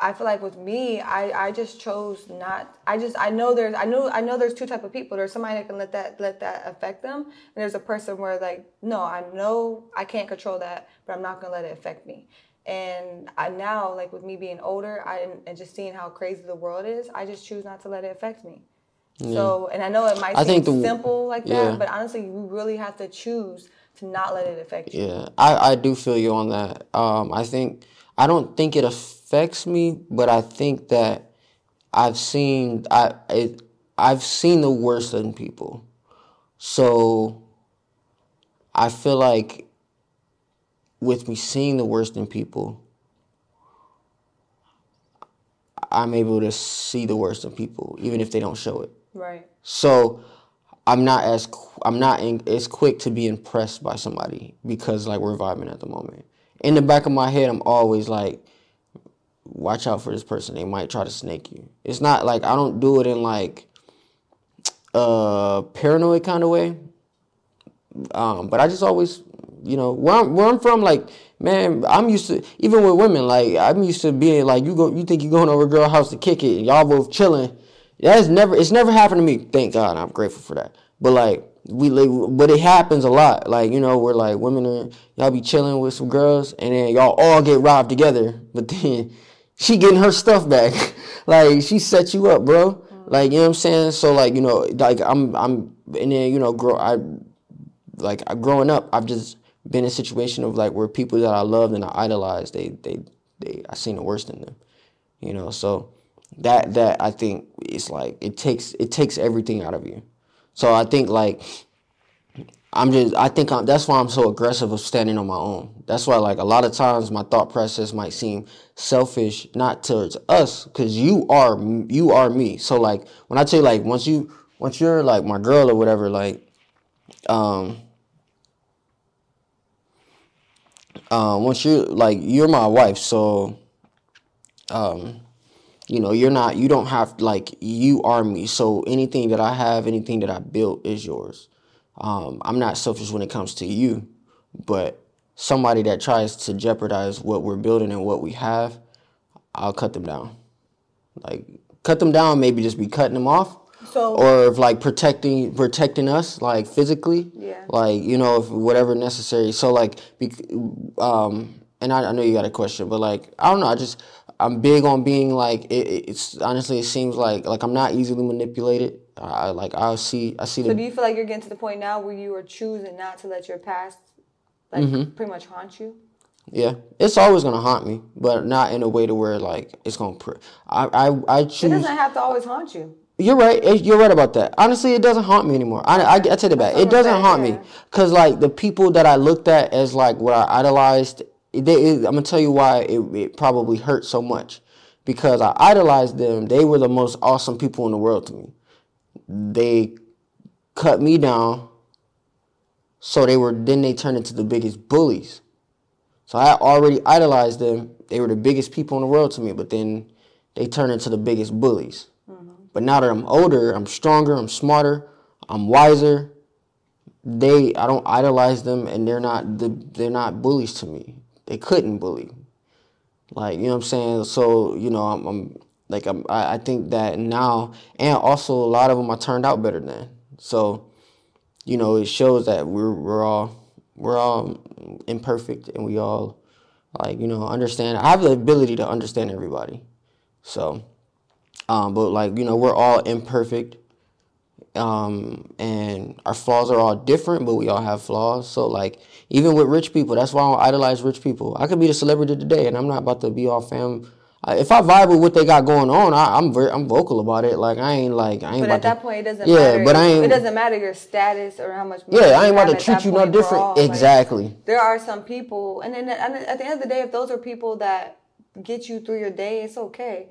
I feel like with me, I, I just chose not. I just I know there's I know I know there's two type of people. There's somebody that can let that let that affect them, and there's a person where like no, I know I can't control that, but I'm not gonna let it affect me. And I now like with me being older, I and just seeing how crazy the world is, I just choose not to let it affect me. Yeah. So, and I know it might I seem the, simple like yeah. that, but honestly, you really have to choose to not let it affect you. Yeah, I I do feel you on that. Um, I think I don't think it affects affects me, but I think that I've seen I it, I've seen the worst in people. So I feel like with me seeing the worst in people, I'm able to see the worst in people, even if they don't show it. Right. So I'm not as I'm not in, as quick to be impressed by somebody because like we're vibing at the moment. In the back of my head, I'm always like, watch out for this person. They might try to snake you. It's not like I don't do it in like a paranoid kind of way. Um, but I just always, you know, where I'm where I'm from, like, man, I'm used to even with women, like I'm used to being like you go you think you're going over a girl house to kick it and y'all both chilling. That's never it's never happened to me. Thank God. I'm grateful for that. But like we like, but it happens a lot. Like you know, where like women are y'all be chilling with some girls and then y'all all get robbed together. But then she getting her stuff back. like she set you up, bro. Like you know what I'm saying. So like you know, like I'm I'm and then you know grow I like growing up, I've just been in a situation of like where people that I loved and I idolized, they they they I seen the worst in them. You know, so that that I think it's like it takes it takes everything out of you. So I think like I'm just I think I'm, that's why I'm so aggressive of standing on my own. That's why like a lot of times my thought process might seem selfish not towards us cuz you are you are me. So like when I tell you like once you once you're like my girl or whatever like um uh, once you're like you're my wife so um you know you're not you don't have like you are me so anything that i have anything that i built is yours um, I'm not selfish when it comes to you, but somebody that tries to jeopardize what we're building and what we have, I'll cut them down. Like cut them down, maybe just be cutting them off. So, or if like protecting protecting us like physically, yeah. Like you know, if whatever necessary. So like, be, um, and I, I know you got a question, but like I don't know. I just I'm big on being like it, it's honestly it seems like like I'm not easily manipulated. I like I see I see. So do you feel like you're getting to the point now where you are choosing not to let your past like mm-hmm. pretty much haunt you? Yeah, it's always gonna haunt me, but not in a way to where like it's gonna. Pr- I I I choose. It doesn't have to always haunt you. You're right. You're right about that. Honestly, it doesn't haunt me anymore. I, I, I take it back. It doesn't haunt yeah. me because like the people that I looked at as like what I idolized. They, it, I'm gonna tell you why it, it probably hurt so much because I idolized them. They were the most awesome people in the world to me they cut me down. So they were then they turned into the biggest bullies. So I already idolized them. They were the biggest people in the world to me, but then they turned into the biggest bullies. Mm-hmm. But now that I'm older, I'm stronger, I'm smarter, I'm wiser. They I don't idolize them and they're not the, they're not bullies to me. They couldn't bully. Like, you know what I'm saying? So, you know, I'm, I'm like I'm, I think that now, and also a lot of them I turned out better than. So, you know, it shows that we're we're all we're all imperfect and we all like you know understand. I have the ability to understand everybody, so. Um, but like you know, we're all imperfect, um, and our flaws are all different, but we all have flaws. So like even with rich people, that's why I don't idolize rich people. I could be the celebrity today, and I'm not about to be all fam if I vibe with what they got going on, I, am very I'm vocal about it. Like I ain't like I ain't. But at that to, point, it doesn't. Matter Yeah, matter. but I ain't. It doesn't matter your status or how much. Yeah, I ain't about to treat you no different. All, exactly. Like, there are some people, and then and at the end of the day, if those are people that get you through your day, it's okay.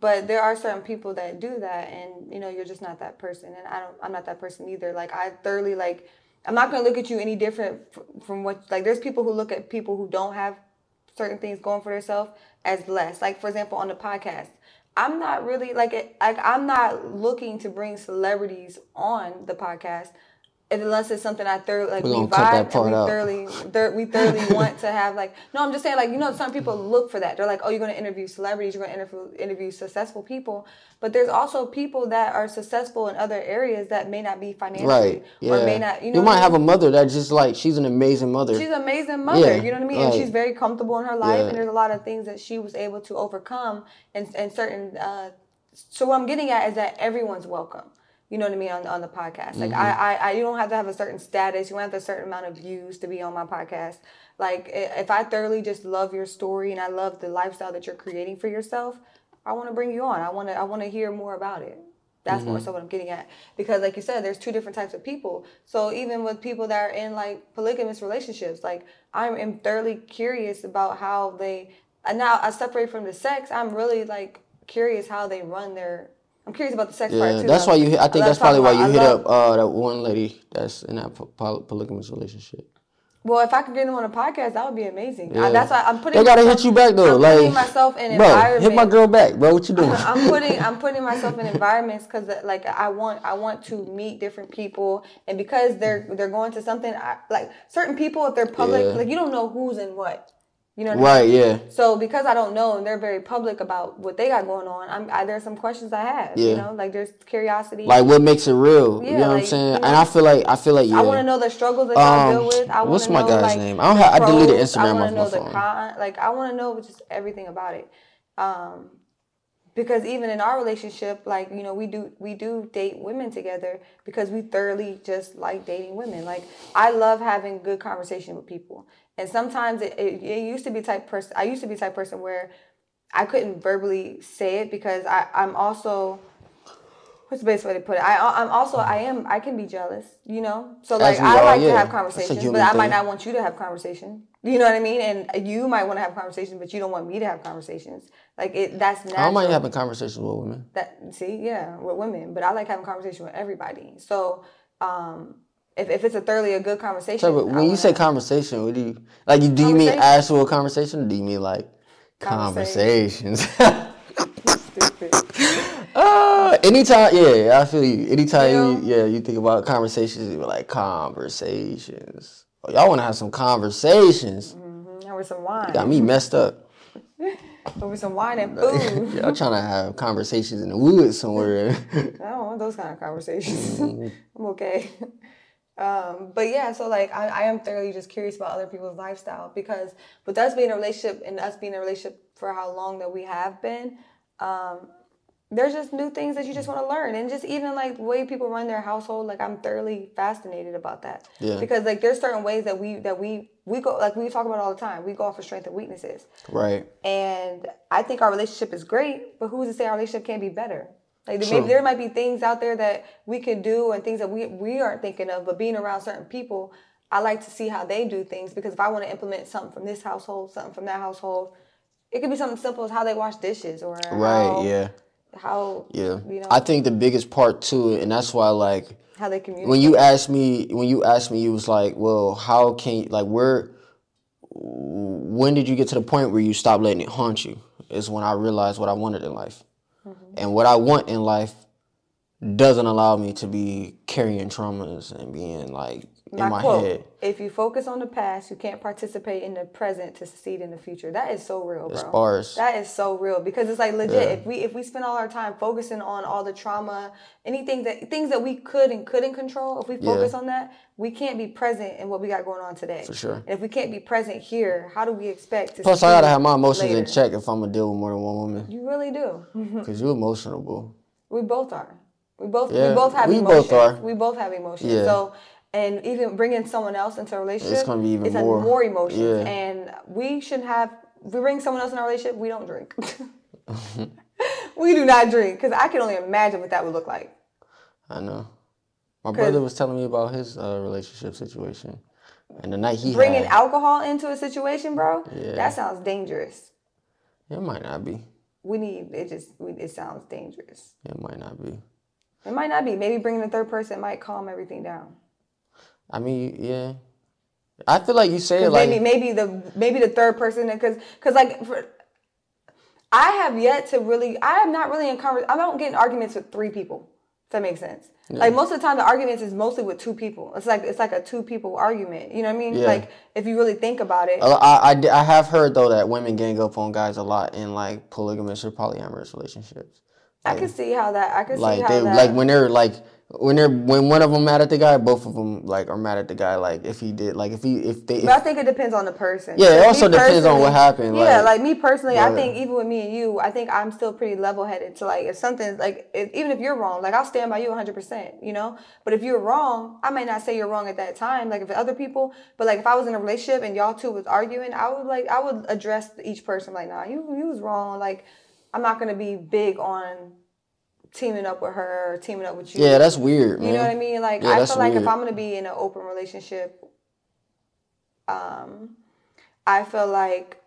But there are certain people that do that, and you know you're just not that person, and I don't. I'm not that person either. Like I thoroughly like. I'm not gonna look at you any different from what like. There's people who look at people who don't have certain things going for themselves as less. Like for example, on the podcast, I'm not really like like I'm not looking to bring celebrities on the podcast unless it's something I thoroughly like we vibe and we out. thoroughly thir- we thoroughly want to have like no I'm just saying like you know some people look for that they're like oh you're going to interview celebrities you're going to interview interview successful people but there's also people that are successful in other areas that may not be financially right yeah. or may not you know you might have a mother that just like she's an amazing mother she's an amazing mother yeah. you know what I mean and she's very comfortable in her life yeah. and there's a lot of things that she was able to overcome and and certain uh, so what I'm getting at is that everyone's welcome you know what I mean, on, on the podcast. Like mm-hmm. I, I, I, you don't have to have a certain status. You don't have a certain amount of views to be on my podcast. Like if I thoroughly just love your story and I love the lifestyle that you're creating for yourself, I want to bring you on. I want to, I want to hear more about it. That's mm-hmm. more so what I'm getting at. Because like you said, there's two different types of people. So even with people that are in like polygamous relationships, like I am thoroughly curious about how they, and now I separate from the sex, I'm really like curious how they run their I'm curious about the sex yeah, part too. That's why you. Hit, I think I that's probably why you I hit love, up uh, that one lady that's in that poly- polygamous relationship. Well, if I could get them on a podcast, that would be amazing. Yeah. I, that's why I'm putting. They gotta myself, hit you back though. I'm like, putting myself in bro, hit my girl back, bro. What you doing? I'm putting I'm putting myself in environments because like I want I want to meet different people, and because they're they're going to something I, like certain people if they're public, yeah. like you don't know who's in what. You know right, I mean? yeah. So because I don't know and they're very public about what they got going on, I'm I, there's some questions I have. Yeah. You know, like there's curiosity. Like what makes it real? Yeah, you know like, what I'm saying? You know, and I feel like I feel like yeah. I want to know the struggles that y'all um, deal with. I what's my know, guy's like, name? I don't have. I deleted Instagram I off know my phone. Con, like I want to know just everything about it. Um, because even in our relationship like you know we do we do date women together because we thoroughly just like dating women like i love having good conversation with people and sometimes it, it, it used to be type person i used to be type person where i couldn't verbally say it because I, i'm also what's the best way to put it I, i'm also i am i can be jealous you know so like i like yeah. to have conversations but i might not want you to have conversation you know what i mean and you might want to have conversations but you don't want me to have conversations like it, that's natural. I like having conversations with women. That see, yeah, with women, but I like having conversation with everybody. So, um, if, if it's a thoroughly a good conversation. So, when you say conversation, what do you like? Do you mean actual conversation, or do you mean like conversations? uh, anytime, yeah, I feel you. Anytime, you, you, yeah, you think about conversations, you're like conversations. Oh, y'all want to have some conversations? Mm-hmm. Over some wine. You got me messed up. over some wine and food. I'm trying to have conversations in the woods somewhere. I don't want those kind of conversations. Mm-hmm. I'm okay. Um, but yeah, so like I, I am thoroughly just curious about other people's lifestyle because with us being in a relationship and us being in a relationship for how long that we have been, um, there's just new things that you just want to learn. And just even like the way people run their household like i'm thoroughly fascinated about that. Yeah. because like there's certain ways that we that we we go like we talk about all the time. We go off of strength and weaknesses. Right. And i think our relationship is great but who's to say our relationship can't be better like maybe there might be things out there that we can do and things that we we aren't thinking of but being around certain people i like to see how they do things because if i want to implement something from this household something from that household it could be something simple as how they wash dishes or right how, yeah. how yeah. you know. I think the biggest part too, and that's why like how they communicate. when you asked me when you asked me you was like well how can you, like where when did you get to the point where you stopped letting it haunt you? is when i realized what i wanted in life. And what i want in life doesn't allow me to be carrying traumas and being like in my quote, head. If you focus on the past, you can't participate in the present to succeed in the future. That is so real, bro. That is so real because it's like legit. Yeah. If we if we spend all our time focusing on all the trauma, anything that things that we could and couldn't control, if we focus Yeah. on that, we can't be present in what we got going on today. For sure. And if we can't be present here, how do we expect to? Plus, I gotta have my emotions in check if I'm gonna deal with more than one woman. You really do. Cause you're emotional, boo. We both are. We both Yeah, we both have we emotions. both are. We both have emotions. Yeah. So and even bringing someone else into a relationship, it's gonna be even it's more. More emotions. Yeah. And we shouldn't have. If we bring someone else in our relationship, we don't drink. we do not drink because I can only imagine what that would look like. I know. My brother was telling me about his uh, relationship situation, and the night he Bringing had, alcohol into a situation, bro, Yeah. that sounds dangerous. it might not be. We need it. Just we, it sounds dangerous. It might not be. It might not be. Maybe bringing a third person might calm everything down. I mean, yeah. I feel like you say it like maybe maybe the maybe the third person because because like for, I have yet to really I am not really in conversation. I don't get in arguments with three people. If that makes sense. Like most of the time, the arguments is mostly with two people. It's like it's like a two people argument. You know what I mean? Yeah. Like if you really think about it, I, I, I, have heard though that women gang up on guys a lot in like polygamous or polyamorous relationships. I can see how that. I can see how they that. like when they're like when they're when one of them mad at the guy, both of them like are mad at the guy. Like if he did like if he if they But I think it depends on the person. Yeah, it also depends on what happened, Yeah, like- like me personally, I think even with me and you, I think I'm still pretty level headed. So like, if something like, if, even if you're wrong, like I'll stand by you 100. percent You know. But if you're wrong, I might not say you're wrong at that time. Like if other people, but like if I was in a relationship and y'all two was arguing, I would like I would address each person like, nah, you you was wrong. Like I'm not gonna be big on teaming up with her or teaming up with you. yeah, that's weird, man. You know what I mean? Like Yeah, I feel like if. I'm gonna be in an open relationship, um, I feel like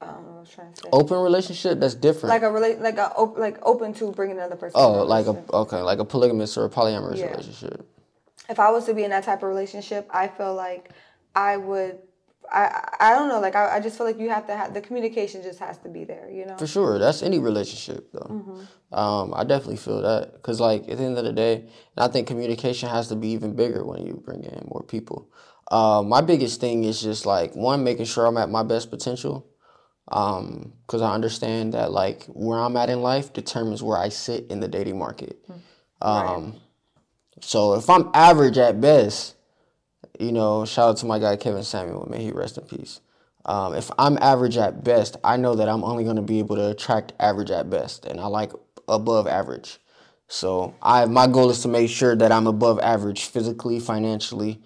I don't know what I was trying to say. Open relationship, that's different. Like a rela- like a op- like open to bringing another person. oh, like a okay, like a polygamous or a polyamorous Yeah. relationship. if I was to be in that type of relationship, I feel like I would. I I don't know. Like I, I just feel like you have to have the communication. Just has to be there. You know. For sure, that's any relationship though. Mm-hmm. Um, I definitely feel that because, like, at the end of the day, and I think communication has to be even bigger when you bring in more people. Uh, my biggest thing is just like one, making sure I'm at my best potential, because I understand that like where I'm at in life determines where I sit in the dating market. Um, so if I'm average at best, you know, shout out to my guy Kevin Samuel, may he rest in peace. Um, if I'm average at best, I know that I'm only going to be able to attract average at best, and I like above average. So I my goal is to make sure that I'm above average physically, financially,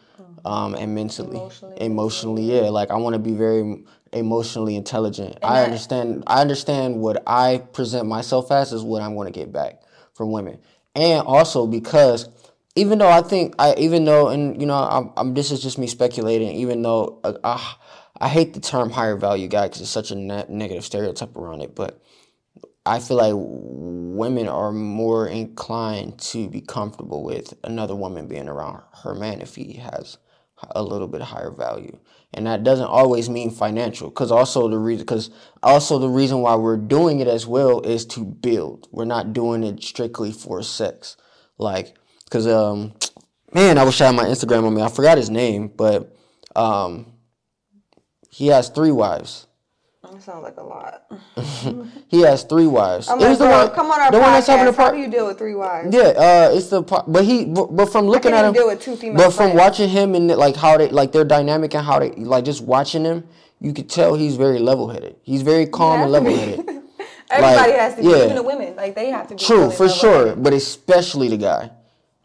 um, and mentally, Emotionally. emotionally. Yeah, like I want to be very emotionally intelligent. I understand. I understand what I present myself as is what I'm going to get back from women, and also because even though I think I even though and you know I'm, I'm this is just me speculating. Even though uh, I, I hate the term higher value guy because it's such a ne- negative stereotype around it, but I feel like women are more inclined to be comfortable with another woman being around her man if he has a little bit higher value. And that doesn't always mean financial cuz also the reason cuz also the reason why we're doing it as well is to build. We're not doing it strictly for sex. Like cuz um man, I wish I had my Instagram on me. I forgot his name, but um he has 3 wives. That sounds like a lot. He has three wives. I'm It was the bro, one- come on our the podcast. one that's having a How do you deal with three wives? Yeah, uh, it's the part, but he, but, but from looking at him, deal with two female but from friends. watching him and like how they, like their dynamic and how they, like just watching him, you could tell he's very level headed. He's very calm and level headed. Everybody Like, has to be, yeah. even the women. Like they have to be. True, really for sure, but especially the guy,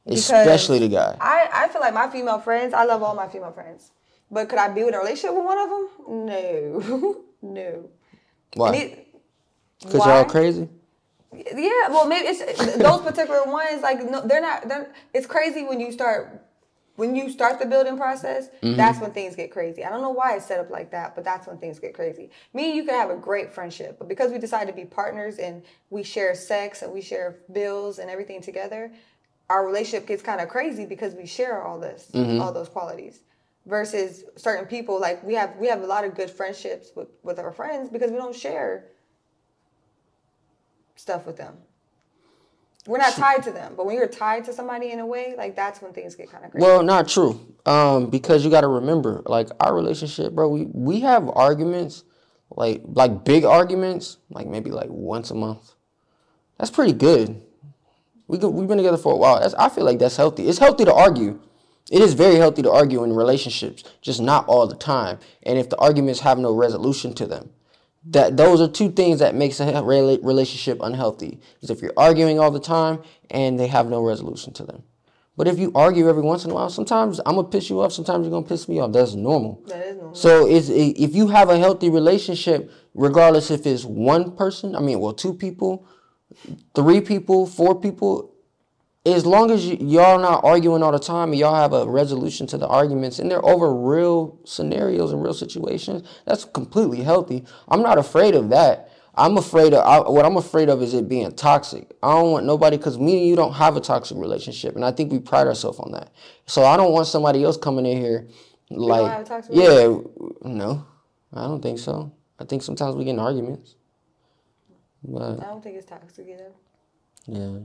especially the guy. I, I feel like my female friends, I love all my female friends. But could I be in a relationship with one of them? No. no. Why? Because y'all crazy. Yeah, well, maybe it's those particular ones. Like, no, they're not. They're, it's crazy when you start when you start the building process. Mm-hmm. That's when things get crazy. I don't know why it's set up like that, but that's when things get crazy. Me and you could have a great friendship, but because we decided to be partners and we share sex and we share bills and everything together, our relationship gets kind of crazy because we share all this, Mm-hmm. all those qualities. Versus certain people, like we have, we have a lot of good friendships with with our friends because we don't share stuff with them. we're not tied to them. But when you're tied to somebody in a way, like that's when things get kind of crazy. Well, not true. Um, because you got to remember, like our relationship, bro. We we have arguments, like like big arguments, like maybe like once a month. That's pretty good. We go, we've been together for a while. That's, I feel like that's healthy. It's healthy to argue. It is very healthy to argue in relationships, just not all the time. And if the arguments have no resolution to them, that those are two things that makes a relationship unhealthy. Is if you're arguing all the time and they have no resolution to them. But if you argue every once in a while, sometimes I'm gonna piss you off. Sometimes you're gonna piss me off. That's normal. That is normal. So it's if you have a healthy relationship, regardless if it's one person, I mean, well, two people, three people, four people, as long as y- y'all not arguing all the time and y'all have a resolution to the arguments and they're over real scenarios and real situations, that's completely healthy. I'm not afraid of that. I'm afraid of I, what I'm afraid of is it being toxic. I don't want nobody because me and you don't have a toxic relationship, and I think we pride ourselves on that. So I don't want somebody else coming in here like yeah, no, I don't think so. I think sometimes we get in arguments, but I don't think it's toxic either. Yeah.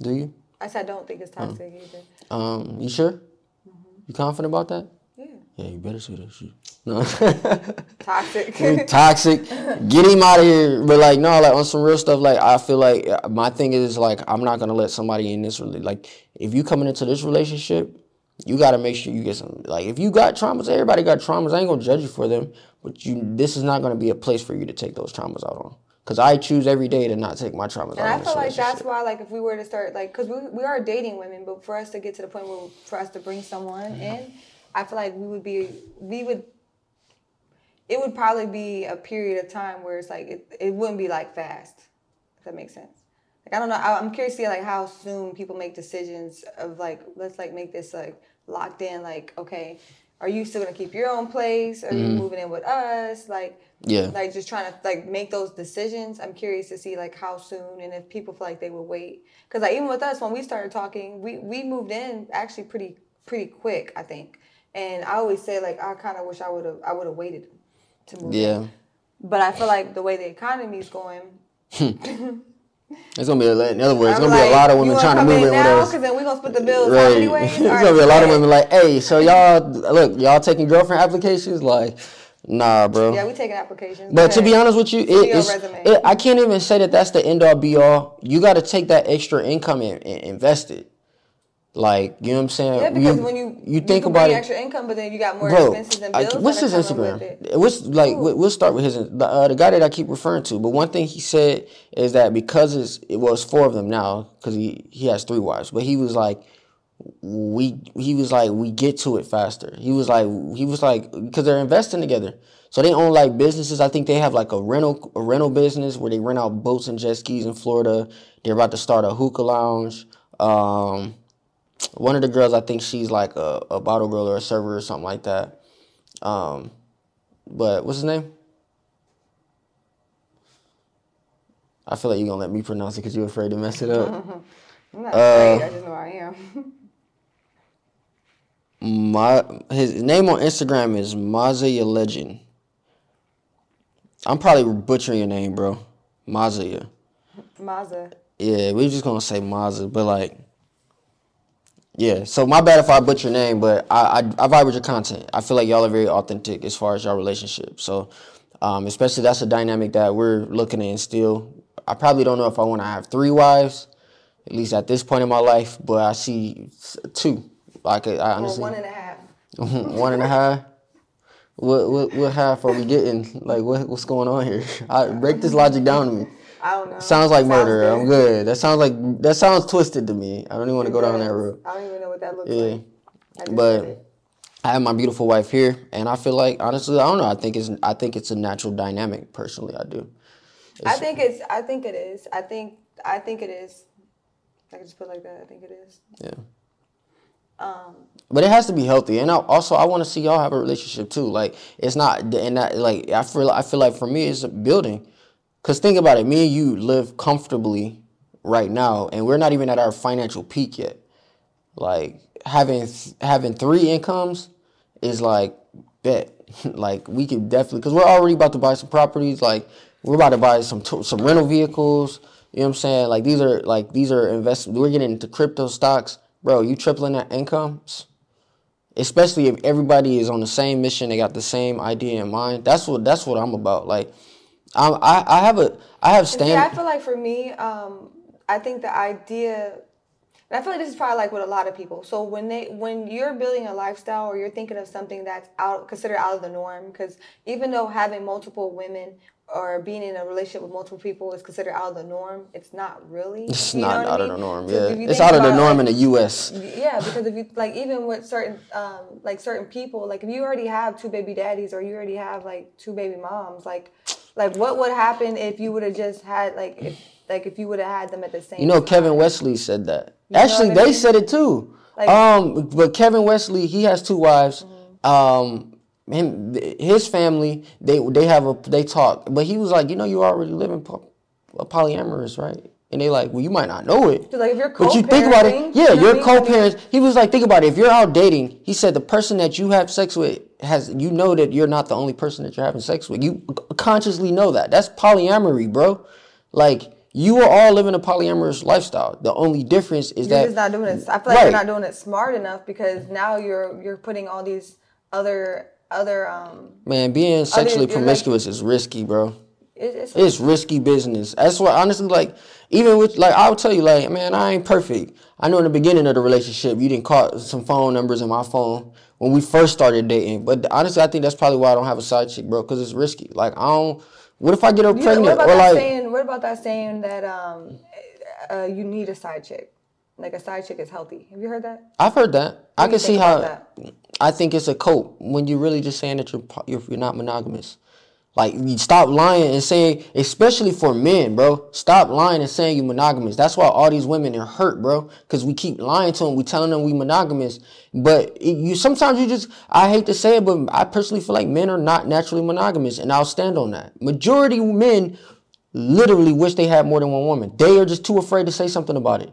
Do you? I said I don't think it's oh. toxic um, either. Um, you sure? Mm-hmm. You confident about that? Yeah. Yeah, you better say that shit. No. toxic. toxic. Get him out of here. But like, no, like on some real stuff. Like, I feel like uh, my thing is like, I'm not gonna let somebody in this. Like, if you coming into this relationship, you gotta make sure you get some. Like, if you got traumas, everybody got traumas. I ain't gonna judge you for them. But you, this is not gonna be a place for you to take those traumas out on. Cause I choose every day to not take my traumas. And I feel like that's why, like, if we were to start, like, cause we we are dating women, but for us to get to the point where for us to bring someone mm-hmm. in, I feel like we would be, we would. It would probably be a period of time where it's like it, it wouldn't be like fast. If that makes sense. Like I don't know. I, I'm curious to see like how soon people make decisions of like let's like make this like locked in. Like okay, are you still gonna keep your own place? Are mm. you mm-hmm. moving in with us? Like yeah. Like just trying to like make those decisions. I'm curious to see like how soon and if people feel like they will wait. Cause like even with us when we started talking, we we moved in actually pretty pretty quick, I think. And I always say like I kind of wish I would have I would have waited to move. Yeah. In. But I feel like the way the economy is going. It's gonna be a, lot. in other words, it's gonna like, be a lot of women trying to move in, in with us. Cause then we gonna split the bills right. anyway. it's gonna be a lot of women like, hey, so y'all look, y'all taking girlfriend applications, like. Nah, bro. Yeah, we taking applications. But to be honest with you, it, it's, it, I can't even say that that's the end all be all. You got to take that extra income and, and invest it. Like you know what I'm saying? Yeah, because you, when you you think you about it, extra income, but then you got more bro, expenses and bills. I, what's his Instagram? What's like? Ooh. We'll start with his the, uh, the guy that I keep referring to. But one thing he said is that because it's, it was four of them now because he he has three wives, but he was like we he was like we get to it faster. He was like he was like because they're investing together. So they own like businesses. I think they have like a rental a rental business where they rent out boats and jet skis in Florida. They're about to start a hookah lounge. Um, one of the girls, I think she's like a, a bottle girl or a server or something like that. Um, but what's his name? I feel like you're gonna let me pronounce it because you're afraid to mess it up. I'm not afraid. Uh, I just know I am. my his name on Instagram is Mazia Legend. I'm probably butchering your name, bro. Mazia. Maza. Yeah, we're just gonna say Maza, but like, yeah. So my bad if I butcher your name, but I, I I vibe with your content. I feel like y'all are very authentic as far as your relationship. So, um, especially that's a dynamic that we're looking to instill. I probably don't know if I want to have three wives, at least at this point in my life, but I see two. I could, I honestly. Or one and a half. one and a half. What what what half are we getting? Like what what's going on here? I break this logic down to me. I don't know. Sounds like murder. I'm good. That sounds like that sounds twisted to me. I don't even want to go down that road. I don't even know what that looks yeah. like. But I have my beautiful wife here, and I feel like honestly, I don't know. I think it's I think it's a natural dynamic. Personally, I do. It's, I think it's. I think it is. I think. I think it is. I can just put like that. I think it is. Yeah. Um, but it has to be healthy, and I, also I want to see y'all have a relationship too. Like it's not, and that like I feel I feel like for me it's a building. Cause think about it, me and you live comfortably right now, and we're not even at our financial peak yet. Like having having three incomes is like bet. like we could definitely, cause we're already about to buy some properties. Like we're about to buy some some rental vehicles. You know what I'm saying? Like these are like these are investments. We're getting into crypto stocks, bro. You tripling that incomes, especially if everybody is on the same mission. They got the same idea in mind. That's what that's what I'm about. Like, I I, I have a I have stand. Yeah, I feel like for me, um, I think the idea and I feel like this is probably like with a lot of people. So when they when you're building a lifestyle or you're thinking of something that's out considered out of the norm, because even though having multiple women or being in a relationship with multiple people is considered out of the norm, it's not really. It's not out I mean? of the norm. Yeah, it's out of the norm like, in the U.S. Yeah, because if you like even with certain um, like certain people, like if you already have two baby daddies or you already have like two baby moms, like like what would happen if you would have just had like if like if you would have had them at the same. You know, time. Kevin Wesley said that. You Actually, they mean? said it too. Like, um, but Kevin Wesley, he has two wives. Mm-hmm. Um, him, his family, they they have a they talk, but he was like, you know, you already live in po- polyamorous, right? And they like, well, you might not know it. like if you're but you think about it, yeah, you are co-parents. He was like, think about it. If you're out dating, he said the person that you have sex with has, you know that you're not the only person that you're having sex with. You consciously know that. That's polyamory, bro. Like you are all living a polyamorous lifestyle. The only difference is you're that just not doing it. I feel like right. you're not doing it smart enough because now you're you're putting all these other other um man being sexually promiscuous like, is risky, bro. it's, it's risky business. That's why honestly, like even with like I'll tell you, like man, I ain't perfect. I know in the beginning of the relationship, you didn't call some phone numbers in my phone when we first started dating. But honestly, I think that's probably why I don't have a side chick, bro, because it's risky. Like I don't what if I get her pregnant? What about or that like, saying? What about that saying that um, uh, you need a side chick? Like a side chick is healthy. Have you heard that? I've heard that. What I can see how. That? I think it's a cope when you're really just saying that you're you're, you're not monogamous. Like you stop lying and saying, especially for men, bro. Stop lying and saying you monogamous. That's why all these women are hurt, bro. Because we keep lying to them. We telling them we monogamous, but it, you sometimes you just. I hate to say it, but I personally feel like men are not naturally monogamous, and I'll stand on that. Majority men literally wish they had more than one woman. They are just too afraid to say something about it.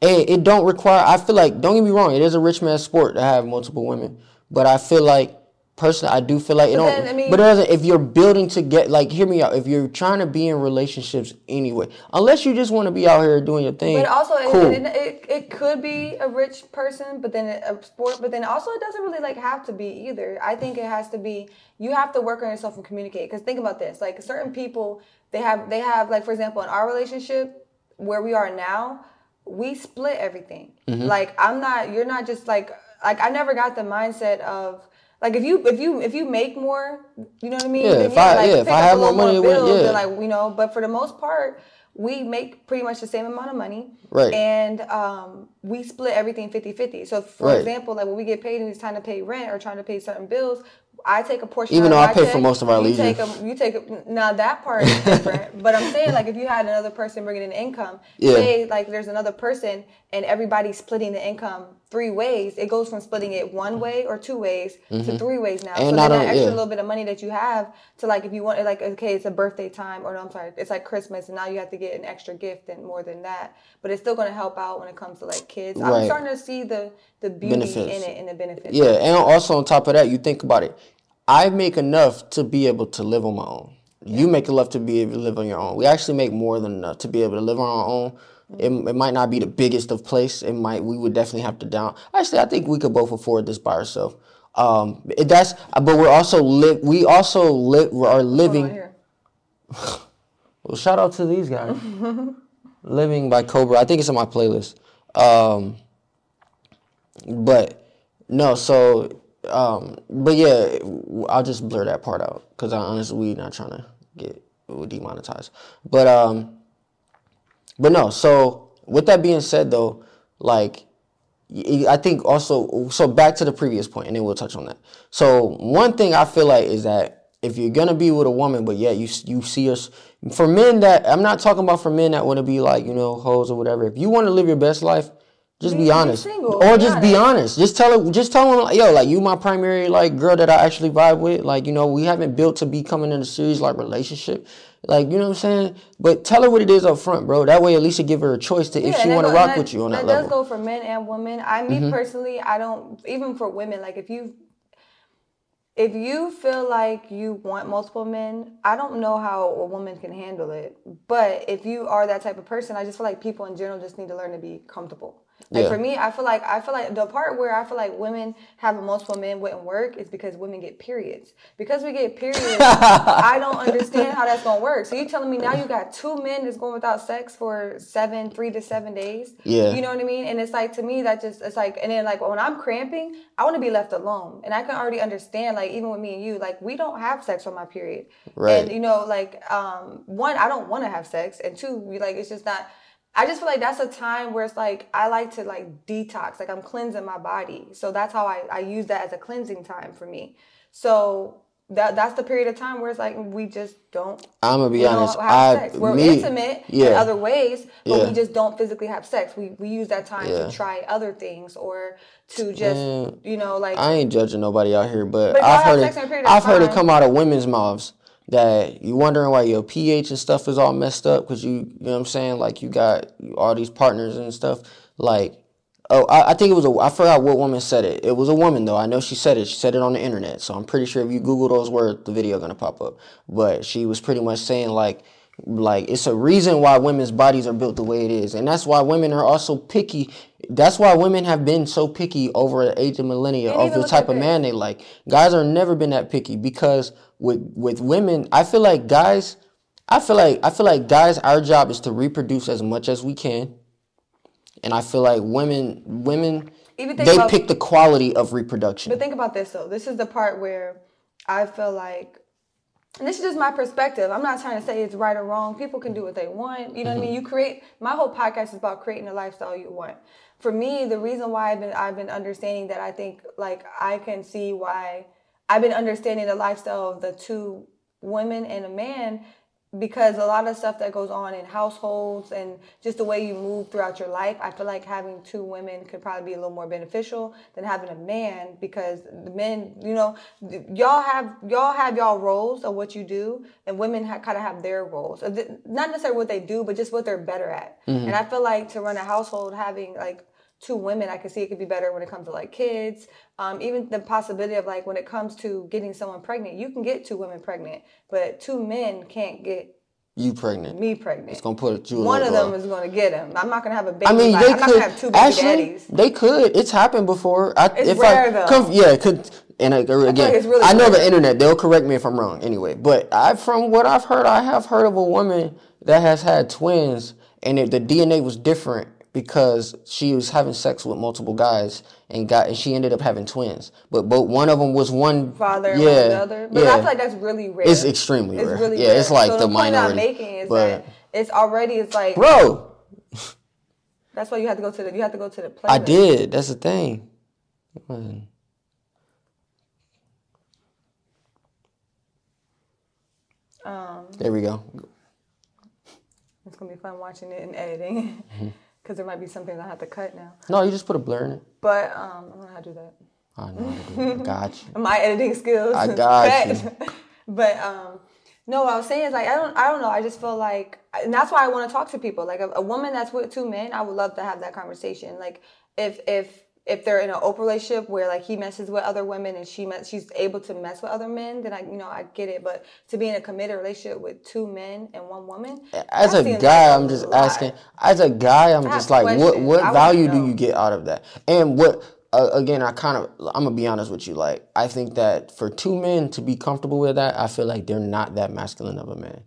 And it don't require. I feel like don't get me wrong. It is a rich man's sport to have multiple women, but I feel like personally, I do feel like know. Then, I mean, but if you're building to get like, hear me out. If you're trying to be in relationships anyway, unless you just want to be out here doing your thing. But also, cool. it, it, it, it, could be a rich person, but then a sport. But then also, it doesn't really like have to be either. I think it has to be. You have to work on yourself and communicate. Because think about this: like certain people, they have they have like for example, in our relationship where we are now, we split everything. Mm-hmm. Like I'm not. You're not just like like I never got the mindset of like if you if you if you make more, you know what I mean. Yeah, then, if yeah, I like, yeah, if I have more money, more bills, yeah, like you know. But for the most part, we make pretty much the same amount of money. Right. And um, we split everything 50-50. So for right. example, like when we get paid and it's time to pay rent or trying to pay certain bills, I take a portion. Even though I pay check, for most of our leisure. You take a, you take a, now that part is different. but I'm saying like if you had another person bringing in income, yeah. say like there's another person and everybody's splitting the income three ways, it goes from splitting it one way or two ways mm-hmm. to three ways now. And so then that extra yeah. little bit of money that you have to like if you want like okay it's a birthday time or no I'm sorry it's like Christmas and now you have to get an extra gift and more than that, but it's still going to help out when it comes to like kids. Right. I'm starting to see the the beauty benefits. in it and the benefits. Yeah, and also on top of that, you think about it. I make enough to be able to live on my own. You make enough to be able to live on your own. We actually make more than enough to be able to live on our own it, it might not be the biggest of place. It might we would definitely have to down. Actually, I think we could both afford this by ourselves. Um, it, that's but we're also live. We also live. Are living. well, shout out to these guys. living by Cobra. I think it's on my playlist. Um, but no, so um, but yeah, I'll just blur that part out because I honestly not trying to get demonetized. But um, but no, so with that being said though, like I think also so back to the previous point and then we'll touch on that. So one thing I feel like is that if you're gonna be with a woman, but yeah, you you see us for men that I'm not talking about for men that want to be like you know hoes or whatever. If you want to live your best life, just be, be honest, or be just honest. be honest. Just tell her, just tell him, yo, like you my primary like girl that I actually vibe with. Like you know, we haven't built to be coming in a serious like relationship. Like, you know what I'm saying? But tell her what it is up front, bro. That way, at least you give her a choice to yeah, if she want to rock that, with you on that, that level. That does go for men and women. I, me mm-hmm. personally, I don't even for women. Like, if you if you feel like you want multiple men, I don't know how a woman can handle it. But if you are that type of person, I just feel like people in general just need to learn to be comfortable. Like Yeah. for me, I feel like I feel like the part where I feel like women having multiple men wouldn't work is because women get periods. Because we get periods, I don't understand how that's gonna work. So you telling me now you got two men that's going without sex for seven, three to seven days? Yeah. You know what I mean? And it's like to me that just it's like and then like when I'm cramping, I want to be left alone. And I can already understand like even with me and you, like we don't have sex on my period. Right. And you know, like um one, I don't want to have sex, and two, we like it's just not. I just feel like that's a time where it's like I like to like detox, like I'm cleansing my body. So that's how I, I use that as a cleansing time for me. So that that's the period of time where it's like we just don't I'm gonna be honest. have I sex. We're me, intimate in other ways, but Yeah. we just don't physically have sex. We we use that time Yeah. to try other things or to just Man, you know like I ain't judging nobody out here, but, But I've heard sex in a it. I've heard it come out of women's mouths that you wondering why your pH and stuff is all messed up because you, you know what I'm saying? Like you got all these partners and stuff. Like, oh, I, I think it was a. I forgot what woman said it. It was a woman though. I know she said it. She said it on the internet. So I'm pretty sure if you Google those words, the video gonna pop up. But she was pretty much saying like. Like it's a reason why women's bodies are built the way it is, and that's why women are also picky. That's why women have been so picky over the age of millennia of the type of man they like. Guys are never been that picky because with with women, I feel like guys, I feel like I feel like guys, our job is to reproduce as much as we can, and I feel like women women Even think they about- pick the quality of reproduction. But think about this though. This is the part where I feel like, and this is just my perspective. I'm not trying to say it's right or wrong. People can do what they want. You know what I mean? Mm-hmm. You create. My whole podcast is about creating the lifestyle you want. For me, the reason why I've been I've been understanding that I think like I can see why I've been understanding the lifestyle of the two women and a man because a lot of stuff that goes on in households and just the way you move throughout your life, I feel like having two women could probably be a little more beneficial than having a man because the men, you know, y'all have y'all have y'all roles of what you do, and women ha- kind of have their roles, not necessarily what they do, but just what they're better at. Mm-hmm. And I feel like to run a household, having like two women, I can see it could be better when it comes to like kids. Um, even the possibility of like when it comes to getting someone pregnant, you can get two women pregnant, but two men can't get you pregnant? me pregnant. It's gonna put you. One of them is. to get him. I'm not going to have a baby. I mean, they I'm could have two baby actually. daddies. They could. It's happened before. I, It's if rare, I, though. Come, yeah, it could. And I, again, it's really I know the internet. They'll correct me if I'm wrong. Anyway, but I, from what I've heard, I have heard of a woman that has had twins, and it, the DNA was different because she was having sex with multiple guys and got, and she ended up having twins. But but one of them was one Father and Yeah, one the other. But yeah. I feel like that's really rare. It's extremely It's rare. really Yeah, rare. it's like so the the point I'm making is but- that it's already it's like bro. that's why you have to go to the you have to go to the playlist. I did. That's the thing. Um, There we go. it's gonna be fun watching it and editing Mm-hmm. Because there might be something I have to cut now. No, you just put a blur in it. But um, I don't know how to do that. I know how to do it. I got you. my editing skills. I got Cut. but um, no, what I was saying is like I don't I don't know. I just feel like, and that's why I want to talk to people. Like a, a woman that's with two men, I would love to have that conversation. Like if if if they're in an open relationship where like he messes with other women and she met, she's able to mess with other men, then I you know I get it. But to be in a committed relationship with two men and one woman, As a guy, I'm just lot. asking. As a guy, I'm have just like, what questions. what I wanna value do you get out of that? And what uh, again? I kind of I'm gonna be honest with you. Like, I think that for two men to be comfortable with that, I feel like they're not that masculine of a man.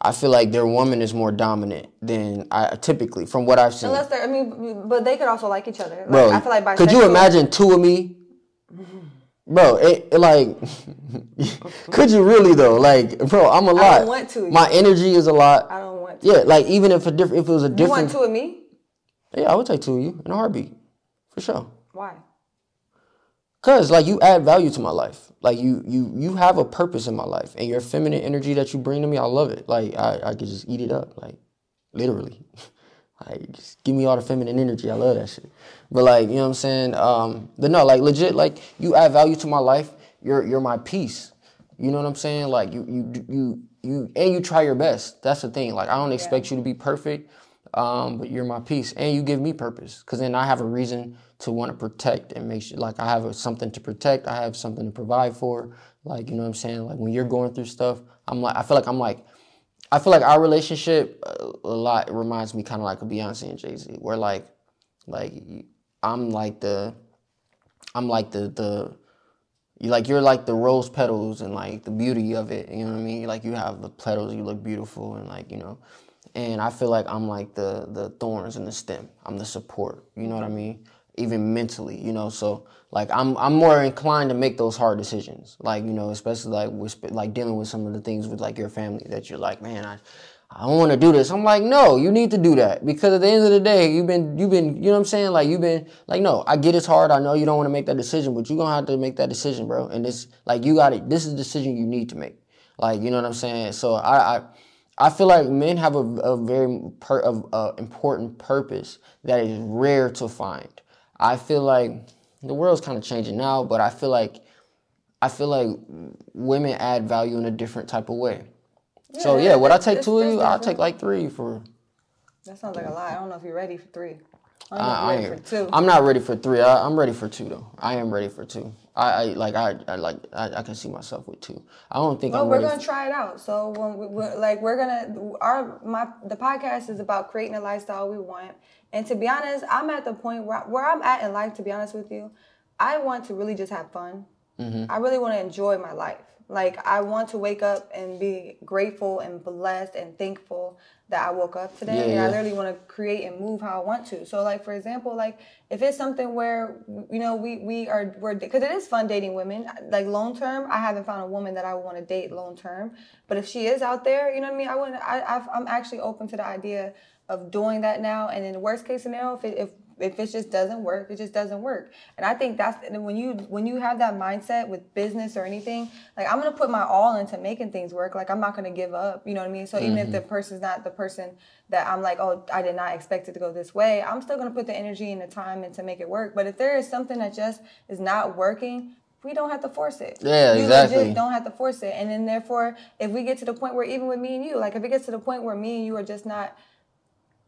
I feel like their woman is more dominant than I typically, from what I've seen. Unless they're, I mean, but they could also like each other. Like, Bro, I feel like bisexual. could you imagine two of me? Bro, it, it like, could you really though? Like, bro, I'm a lot. I don't want to. My energy is a lot. I don't want. To. Yeah, like even if a different, if it was a different. You want two of me? yeah, I would take two of you in a heartbeat, for sure. Why? Cause like you add value to my life. Like you, you, you have a purpose in my life, and your feminine energy that you bring to me, I love it. Like I, I could just eat it up, like literally. Like just give me all the feminine energy. I love that shit. But like you know what I'm saying. Um, but no, like legit, like you add value to my life. You're you're my peace. You know what I'm saying? Like you you you you and you try your best. That's the thing. Like I don't expect you to be perfect. Um, but you're my peace, and you give me purpose. Cause then I have a reason to want to protect and make sure, like I have a, something to protect. I have something to provide for. Like you know what I'm saying. Like when you're going through stuff, I'm like I feel like I'm like I feel like our relationship uh, a lot reminds me kind of like a Beyonce and Jay Z, where like like I'm like the I'm like the the you like you're like the rose petals and like the beauty of it. You know what I mean? Like you have the petals, you look beautiful and like you know. And I feel like I'm like the the thorns in the stem. I'm the support. You know what I mean? Even mentally, you know. So like I'm I'm more inclined to make those hard decisions. Like you know, especially like with like dealing with some of the things with like your family that you're like, man, I I don't want to do this. I'm like, no, you need to do that because at the end of the day, you've been, you've been, you know what I'm saying? Like you've been, like, no, I get it's hard. I know you don't want to make that decision, but you're gonna have to make that decision, bro. And this, like, you got it. This is a decision you need to make. Like, you know what I'm saying? So I, I, I feel like men have a, a very per, a, a uh, important purpose that is rare to find. I feel like the world's kind of changing now, but I feel like, I feel like women add value in a different type of way so yeah, would I take two of you? I'll take like three for. That sounds like a lot. I don't know if you're ready for three. I'm, I am. For two. I'm not ready for three. I, am ready for two though. I am ready for two. I, I like I, I like I, I, can see myself with two. I don't think. Well, I'm we're gonna try it out. So when we, we're, like we're gonna our my the podcast is about creating a lifestyle we want. And to be honest, I'm at the point where where I'm at in life. To be honest with you, I want to really just have fun. Mm-hmm. I really want to enjoy my life. Like I want to wake up and be grateful and blessed and thankful that I woke up today, yeah, and yeah. I literally want to create and move how I want to. So, like for example, like if it's something where you know we we are we're because it is fun dating women. Like long term, I haven't found a woman that I want to date long term. But if she is out there, you know what I mean. I want I i am actually open to the idea of doing that now. And in the worst case scenario, if it, if if it just doesn't work, it just doesn't work. And I think that's when you when you have that mindset with business or anything, like I'm gonna put my all into making things work. Like I'm not gonna give up. You know what I mean? So even mm-hmm. if the person's not the person that I'm like, oh, I did not expect it to go this way, I'm still gonna put the energy and the time into make it work. But if there is something that just is not working, we don't have to force it. Yeah, you exactly. don't have to force it. And then therefore, if we get to the point where even with me and you, like if it gets to the point where me and you are just not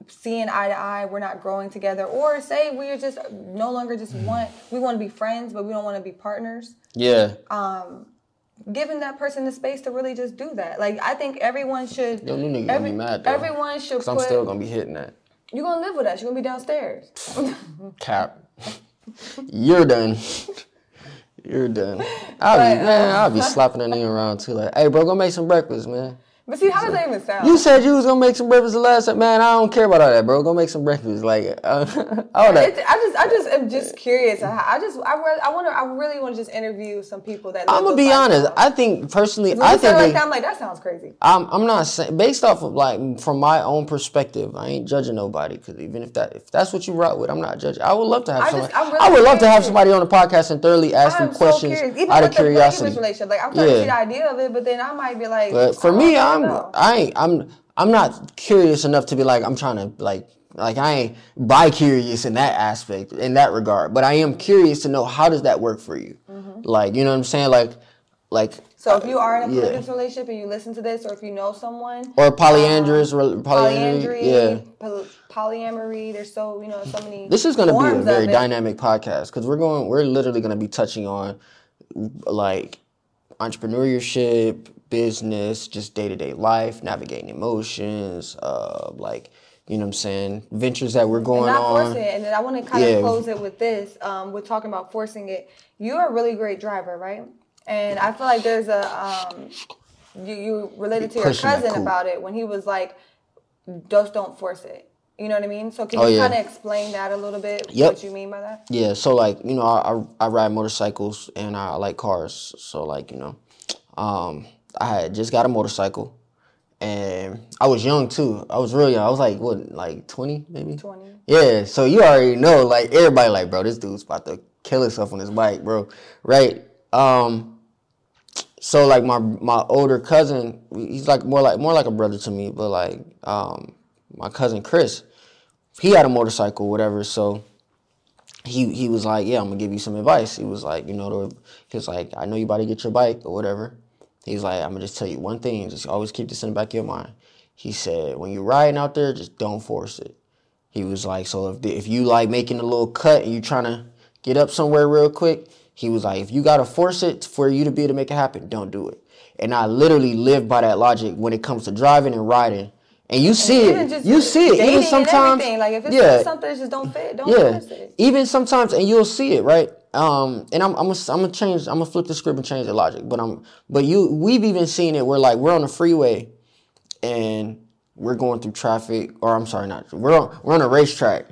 seeing eye to eye, we're not growing together, or say we're just no longer just mm. want we want to be friends, but we don't want to be partners. Yeah. Um, giving that person the space to really just do that. Like I think everyone should. Yo, you nigga every, gonna be mad though. Everyone should. Cause I'm still gonna be hitting that. You're gonna live with us. You're gonna be downstairs. Cap. You're done. You're done. I'll but, be man. I'll be slapping that nigga around too. Like, hey, bro, go make some breakfast, man. But see, how does that even sound? You said you was gonna make some breakfast the last time, man. I don't care about all that, bro. Go make some breakfast, like uh, all that. It, I just, I just am just curious. I just, I, really, I wonder, I really want to just interview some people that. I'm gonna be honest. I think personally, when I think like that, I'm like that sounds crazy. I'm, I'm not saying based off of like from my own perspective. I ain't judging nobody because even if that, if that's what you rock with, I'm not judging. I would love to have I somebody. Just, really I would love to have somebody on the podcast and thoroughly ask them questions so out of curiosity. Relationship. Like I'm trying yeah. to see the idea of it, but then I might be like. But for me, I'm, I ain't. I'm I'm not curious enough to be like I'm trying to like like I ain't bi curious in that aspect in that regard, but I am curious to know how does that work for you. Mm-hmm. Like you know what I'm saying? Like like. So if you are in a polygamous yeah. relationship and you listen to this, or if you know someone, or polyandrous, um, polyandry, yeah, polyamory. There's so you know so many. This is going to be a very dynamic podcast because we're going. We're literally going to be touching on like entrepreneurship, business, just day to day life, navigating emotions, uh, like you know what I'm saying, ventures that we're going and not on. Forcing it. And then I want to kind yeah. of close it with this. Um, we're talking about forcing it. You're a really great driver, right? And I feel like there's a um, you you related to your cousin about it when he was like, just don't force it. You know what I mean? So can oh, you yeah. kind of explain that a little bit? Yep. What you mean by that? Yeah. So like you know I, I, I ride motorcycles and I like cars. So like you know, um, I had just got a motorcycle, and I was young too. I was real young. I was like what, like twenty maybe? Twenty. Yeah. So you already know, like everybody, like bro, this dude's about to kill himself on his bike, bro. Right. Um. So like my my older cousin, he's like more like more like a brother to me, but like um my cousin Chris, he had a motorcycle, whatever. So he he was like, yeah, I'm gonna give you some advice. He was like, you know, he was like, I know you about to get your bike or whatever. He's like, I'm gonna just tell you one thing, just always keep this in the back of your mind. He said, when you're riding out there, just don't force it. He was like, so if the, if you like making a little cut and you're trying to get up somewhere real quick, he was like, if you gotta force it for you to be able to make it happen, don't do it. And I literally live by that logic when it comes to driving and riding. And you see and it. You see it. Even sometimes. Like if it's yeah, something that just don't fit, don't yeah. it. Even sometimes, and you'll see it, right? Um, and I'm I'm gonna I'm gonna change. I'm gonna flip the script and change the logic. But I'm but you we've even seen it where like we're on the freeway, and we're going through traffic, or I'm sorry, not we're on we're on a racetrack,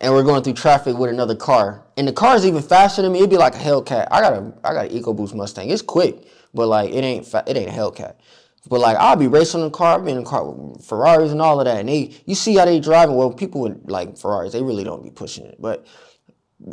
and we're going through traffic with another car, and the car is even faster than me. It'd be like a Hellcat. I got a I got an EcoBoost Mustang. It's quick, but like it ain't fa- it ain't a Hellcat. But like I'll be racing in the car, I've been in the car with Ferraris and all of that, and they you see how they driving. Well, people with like Ferraris, they really don't be pushing it, but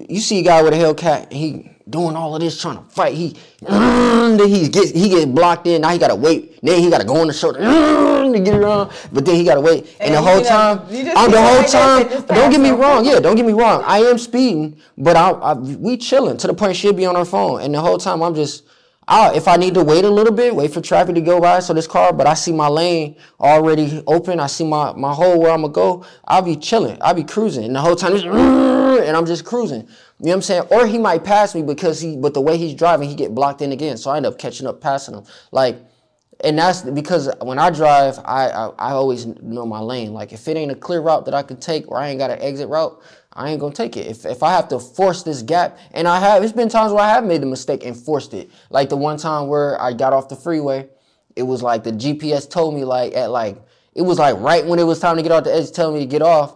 you see a guy with a Hellcat, he doing all of this trying to fight. He uh, then he gets he gets blocked in. Now he gotta wait. Then he gotta go on the shoulder uh, to get around. But then he gotta wait. And, and the whole time, I'm the whole time. Don't get me wrong. Yeah, don't get me wrong. I am speeding, but I, I we chilling to the point she'll be on her phone. And the whole time I'm just i if I need to wait a little bit, wait for traffic to go by, so this car, but I see my lane already open, I see my, my hole where I'm gonna go, I'll be chilling, I'll be cruising, and the whole time, and I'm just cruising. You know what I'm saying? Or he might pass me because he, but the way he's driving, he get blocked in again, so I end up catching up, passing him. Like, and that's because when I drive, I, I, I always know my lane. Like if it ain't a clear route that I can take, or I ain't got an exit route, I ain't gonna take it. If, if I have to force this gap, and I have, it's been times where I have made the mistake and forced it. Like the one time where I got off the freeway, it was like the GPS told me like at like it was like right when it was time to get off the edge, telling me to get off,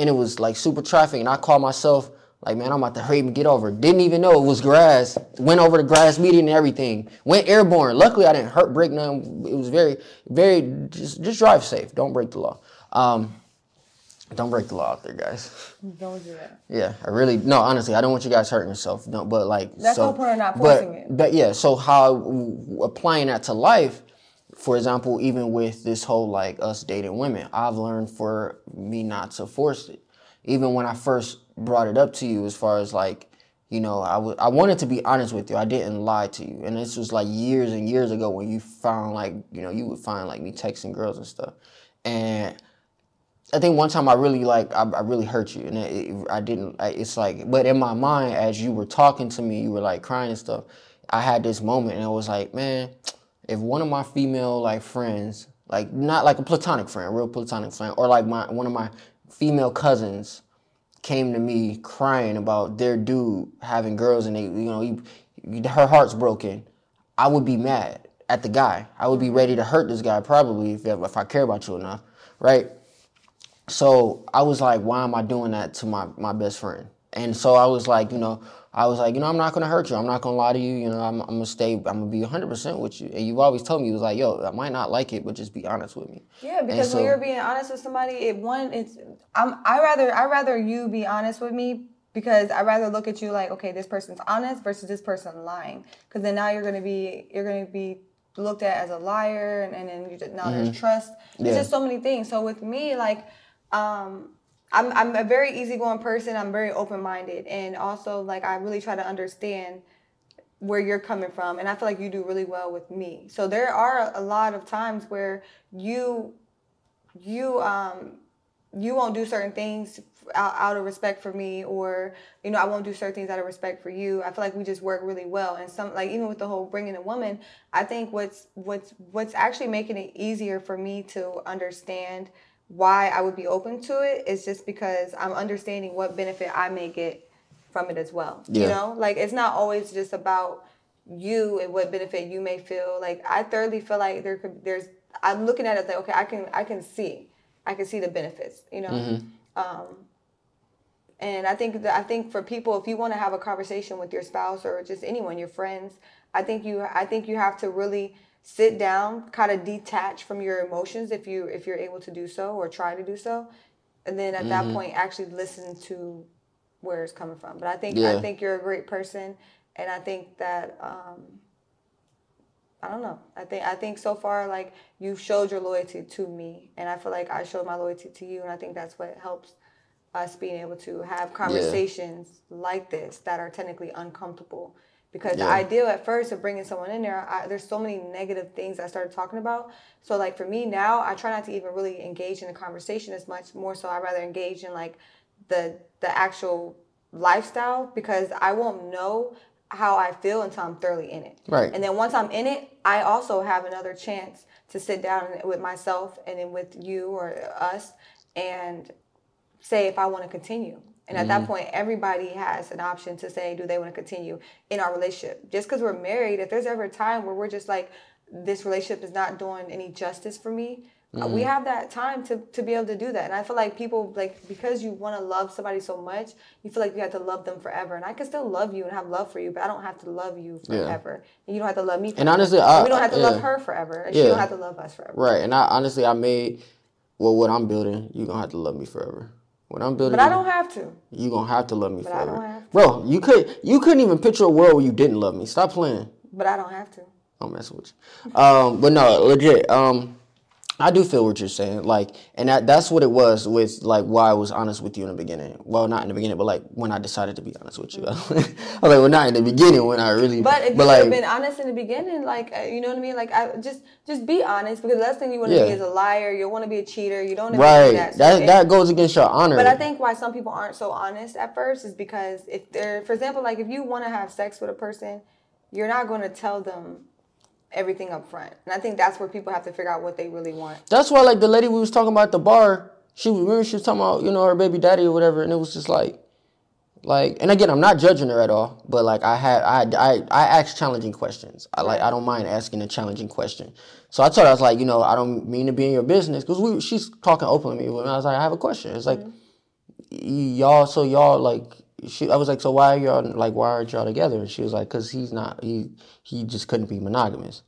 and it was like super traffic, and I called myself like, man, I'm about to hurry and get over. Didn't even know it was grass. Went over the grass median and everything. Went airborne. Luckily, I didn't hurt, break none. It was very, very just just drive safe. Don't break the law. Um, don't break the law out there, guys. Don't do that. Yeah, I really no. Honestly, I don't want you guys hurting yourself. Don't, but like that's so, the point of not forcing but, it. But yeah, so how applying that to life, for example, even with this whole like us dating women, I've learned for me not to force it. Even when I first brought it up to you, as far as like, you know, I, w- I wanted to be honest with you. I didn't lie to you, and this was like years and years ago when you found like, you know, you would find like me texting girls and stuff, and I think one time I really like I, I really hurt you, and it, it, I didn't. I, it's like, but in my mind, as you were talking to me, you were like crying and stuff. I had this moment, and I was like, man, if one of my female like friends, like not like a platonic friend, real platonic friend, or like my one of my female cousins, came to me crying about their dude having girls, and they, you know, he, her heart's broken, I would be mad at the guy. I would be ready to hurt this guy probably if if I care about you enough, right? So I was like, why am I doing that to my, my best friend? And so I was like, you know, I was like, you know, I'm not gonna hurt you. I'm not gonna lie to you. You know, I'm, I'm gonna stay. I'm gonna be 100 percent with you. And you've always told me, you was like, yo, I might not like it, but just be honest with me. Yeah, because so, when you're being honest with somebody, it one, it's I'm I rather I rather you be honest with me because I rather look at you like, okay, this person's honest versus this person lying. Because then now you're gonna be you're gonna be looked at as a liar, and, and then you just, now mm-hmm. there's trust. There's yeah. just so many things. So with me, like um, I'm I'm a very easygoing person. I'm very open minded, and also like I really try to understand where you're coming from, and I feel like you do really well with me. So there are a lot of times where you you um you won't do certain things out, out of respect for me or you know i won't do certain things out of respect for you i feel like we just work really well and some like even with the whole bringing a woman i think what's what's what's actually making it easier for me to understand why I would be open to it is just because I'm understanding what benefit I may get from it as well. Yeah. You know, like it's not always just about you and what benefit you may feel. Like I thoroughly feel like there could there's I'm looking at it like okay I can I can see I can see the benefits. You know. Mm-hmm. Um, and I think that I think for people, if you want to have a conversation with your spouse or just anyone, your friends, I think you I think you have to really sit down, kind of detach from your emotions if you if you're able to do so or try to do so, and then at mm-hmm. that point actually listen to where it's coming from. But I think yeah. I think you're a great person, and I think that um, I don't know. I think I think so far like you've showed your loyalty to me, and I feel like I showed my loyalty to you, and I think that's what helps us being able to have conversations yeah. like this that are technically uncomfortable because yeah. the ideal at first of bringing someone in there, I, there's so many negative things I started talking about. So like for me now, I try not to even really engage in the conversation as much. More so, I rather engage in like the the actual lifestyle because I won't know how I feel until I'm thoroughly in it. Right. And then once I'm in it, I also have another chance to sit down with myself and then with you or us and say if I want to continue. And at mm-hmm. that point, everybody has an option to say, do they want to continue in our relationship? Just because we're married, if there's ever a time where we're just like, this relationship is not doing any justice for me, uh, mm-hmm. we have that time to, to be able to do that. And I feel like people, like, because you want to love somebody so much, you feel like you have to love them forever. And I can still love you and have love for you, but I don't have to love you forever. Yeah. And you don't have to love me forever. And honestly, I, we don't have to yeah. love her forever. And yeah. she don't have to love us forever. Right. And I honestly, I made, well, what I'm building, you're going to have to love me forever. When I'm building, but I don't have to. You gonna have to love me but forever, bro. You could you couldn't even picture a world where you didn't love me. Stop playing. But I don't have to. I'm messing with you. Um, but no, legit. Um, I do feel what you're saying, like, and that that's what it was with like why I was honest with you in the beginning. Well, not in the beginning, but like when I decided to be honest with you. Mm-hmm. I was like, well, not in the beginning when I really. But if but you like, have been honest in the beginning, like uh, you know what I mean, like I just just be honest because the last thing you want to yeah. be is a liar. You want to be a cheater. You don't. Right. That, that that goes against your honor. But I think why some people aren't so honest at first is because if they're, for example, like if you want to have sex with a person, you're not going to tell them everything up front. And I think that's where people have to figure out what they really want. That's why, like the lady we was talking about at the bar, she remember she was talking about you know her baby daddy or whatever, and it was just like, like, and again, I'm not judging her at all, but like I had I I I asked challenging questions. I like I don't mind asking a challenging question. So I told her I was like, you know, I don't mean to be in your business because we she's talking openly to me, I was like, I have a question. It's like, mm-hmm. y'all, so y'all like she, I was like, so why are y'all like why aren't y'all together? And she was like, cause he's not he he just couldn't be monogamous.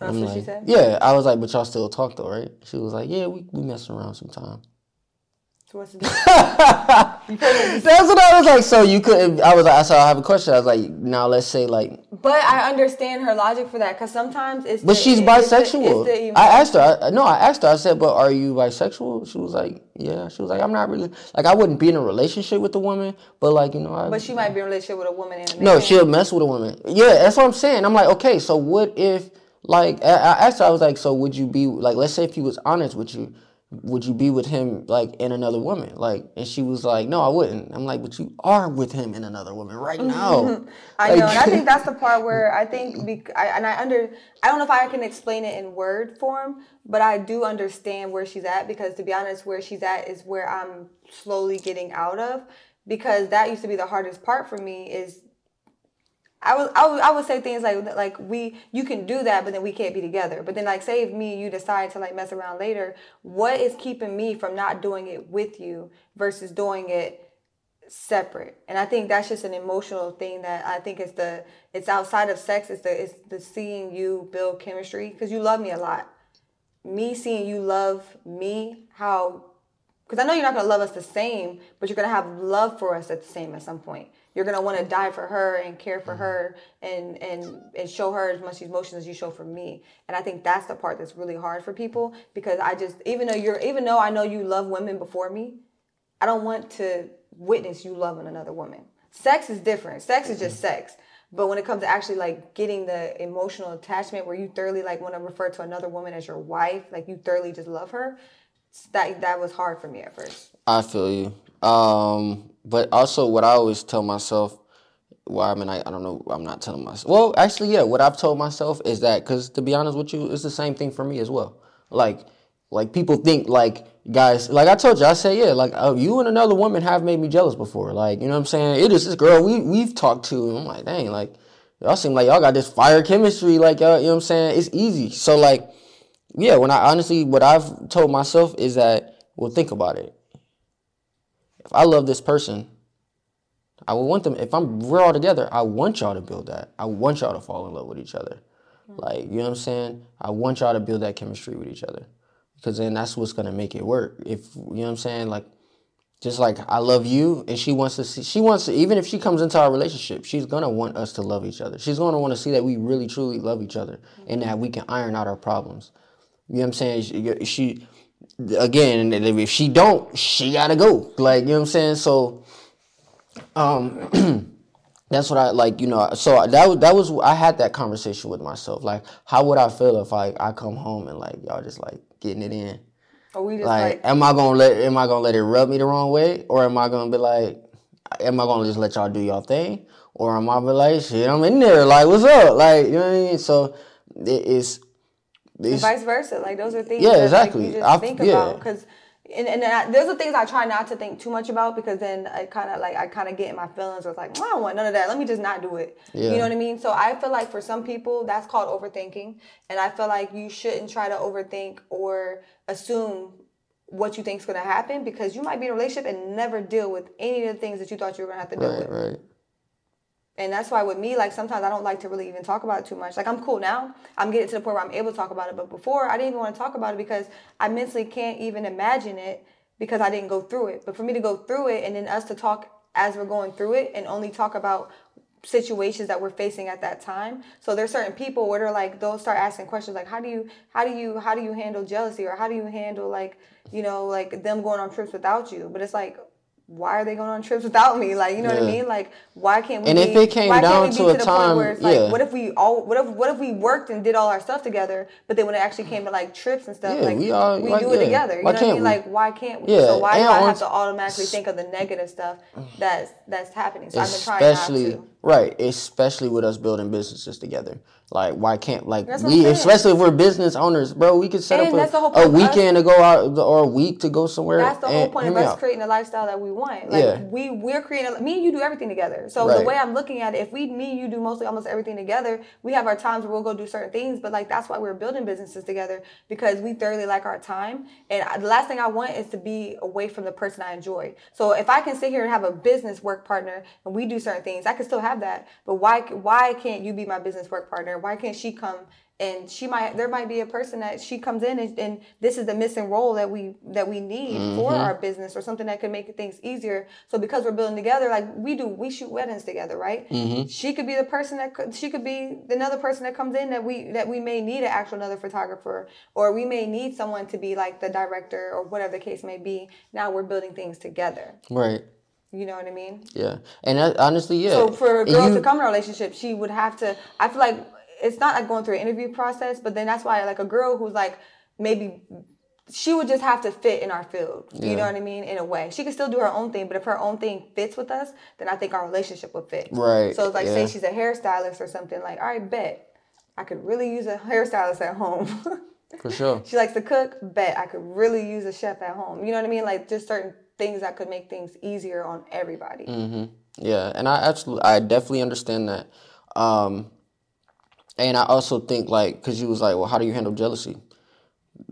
That's I'm what like, she said. Yeah, I was like, but y'all still talk though, right? She was like, yeah, we we mess around sometimes. So what's the That's what I was like. So you could. I was like, so I have a question. I was like, now let's say like. But I understand her logic for that because sometimes it's. But the, she's bisexual. It's the, it's I asked her. I, no, I asked her. I said, "But are you bisexual?" She was like, "Yeah." She was like, "I'm not really like I wouldn't be in a relationship with a woman, but like you know." I, but she might be in a relationship with a woman and a man. No, she'll mess with a woman. Yeah, that's what I'm saying. I'm like, okay, so what if like I asked her? I was like, so would you be like, let's say if he was honest with you would you be with him like in another woman? Like and she was like no i wouldn't. I'm like but you are with him in another woman right now i like, know and i think that's the part where i think be, I, and i under i don't know if i can explain it in word form but i do understand where she's at because to be honest where she's at is where i'm slowly getting out of because that used to be the hardest part for me is I would, I would I would say things like like we you can do that, but then we can't be together. But then like say if me you decide to like mess around later, what is keeping me from not doing it with you versus doing it separate? And I think that's just an emotional thing that I think is the it's outside of sex. It's the it's the seeing you build chemistry because you love me a lot. Me seeing you love me how because I know you're not gonna love us the same, but you're gonna have love for us at the same at some point you're gonna want to die for her and care for her and and and show her as much emotion as you show for me. And I think that's the part that's really hard for people because I just even though you're even though I know you love women before me, I don't want to witness you loving another woman. Sex is different. Sex is just sex. But when it comes to actually like getting the emotional attachment where you thoroughly like want to refer to another woman as your wife, like you thoroughly just love her, that that was hard for me at first. I feel you. Um, but also, what I always tell myself, well, I mean, I, I don't know, I'm not telling myself. Well, actually, yeah, what I've told myself is that, because to be honest with you, it's the same thing for me as well. Like, like people think like guys, like I told you, I say yeah, like oh, you and another woman have made me jealous before. Like you know what I'm saying? It is this girl we we've talked to, and I'm like, dang, like y'all seem like y'all got this fire chemistry. Like y'all, you know what I'm saying? It's easy. So like, yeah, when I honestly, what I've told myself is that, well, think about it if I love this person, I would want them. If I'm we're all together, I want y'all to build that. I want y'all to fall in love with each other. Mm-hmm. Like you know what I'm saying. I want y'all to build that chemistry with each other, because then that's what's gonna make it work. If you know what I'm saying, like just like I love you, and she wants to see. She wants to even if she comes into our relationship, she's gonna want us to love each other. She's gonna want to see that we really truly love each other, mm-hmm. and that we can iron out our problems. You know what I'm saying? She, she again, if she don't, she gotta go. Like you know what I'm saying. So, um, that's what I like, you know. So that was that was I had that conversation with myself. Like, how would I feel if I I come home and like y'all just like getting it in? Or we just Like, like, am I gonna let am I gonna let it rub me the wrong way, or am I gonna be like, am I gonna just let y'all do y'all thing, or am I be like, shit, I'm in there, like, what's up, like, you know what I mean? So it, it's and vice versa. Like those are things Yeah, that like, exactly. you just I- think yeah. about because. And, and I, those are things I try not to think too much about because then I kind of like I kind of get in my feelings. Or it's like I don't want none of that. Let me just not do it. Yeah. You know what I mean? So I feel like for some people that's called overthinking, and I feel like you shouldn't try to overthink or assume what you think is going to happen because you might be in a relationship and never deal with any of the things that you thought you were going to have to deal right, with. right, And that's why with me, like sometimes I don't like to really even talk about it too much. Like I'm cool now. I'm getting to the point where I'm able to talk about it. But before I didn't even want to talk about it because I mentally can't even imagine it because I didn't go through it. But for me to go through it and then us to talk as we're going through it and only talk about situations that we're facing at that time. So there's certain people where they're like they'll start asking questions like how do you how do you how do you handle jealousy or how do you handle like you know like them going on trips without you? But it's like why are they going on trips without me? Like, you know what I mean? Like, why can't we? And be, if it came down to a to the time- point where it's like, yeah. what if we all, what if, what if we worked and did all our stuff together, but then when it actually came to like trips and stuff, Yeah, like we all- we like, do it yeah. together. You Why know what I mean? we? Like, why can't we? Yeah, So why do I have to automatically think of the negative stuff that's that's happening? So I've been trying not especially to. right, especially with us building businesses together. Like, why can't like That's we, especially if we're business owners, bro? We could set And up that's the whole a, a weekend to go out or a week to go somewhere. That's the whole point of us out. creating the lifestyle that we want. Like Yeah. we we're creating. Me and you do everything together. So the way I'm looking at it, if we me and you do mostly almost everything together, we have our times where we'll go do certain things. But like that's why we're building businesses together because we thoroughly like our time. And I, the last thing I want is to be away from the person I enjoy. So if I can sit here and have a business work partner and we do certain things, I can still have that. But why why can't you be my business work partner? Why can't she come? and she might there might be a person that she comes in and, and this is the missing role that we that we need for Mm-hmm. our business or something that could make things easier so because we're building together like we do we shoot weddings together right Mm-hmm. she could be the person that could she could be another person that comes in that we that we may need an actual another photographer or we may need someone to be like the director or whatever the case may be now we're building things together Right. you know what i mean Yeah. And that, honestly, yeah. so for a girl you- to come in a relationship, she would have to. I feel like it's not like going through an interview process, but then that's why like a girl who's like maybe she would just have to fit in our field. You Yeah. know what I mean? In a way, she could still do her own thing, but if her own thing fits with us, then I think our relationship would fit. Right, So it's like yeah. say she's a hairstylist or something. Like, all right, bet I could really use a hairstylist at home. for sure. she likes to cook. Bet I could really use a chef at home. You know what I mean? Like just certain things that could make things easier on everybody. Mm-hmm. Yeah, and I absolutely, I definitely understand that. Um, and I also think like, cause you was like, well, how do you handle jealousy?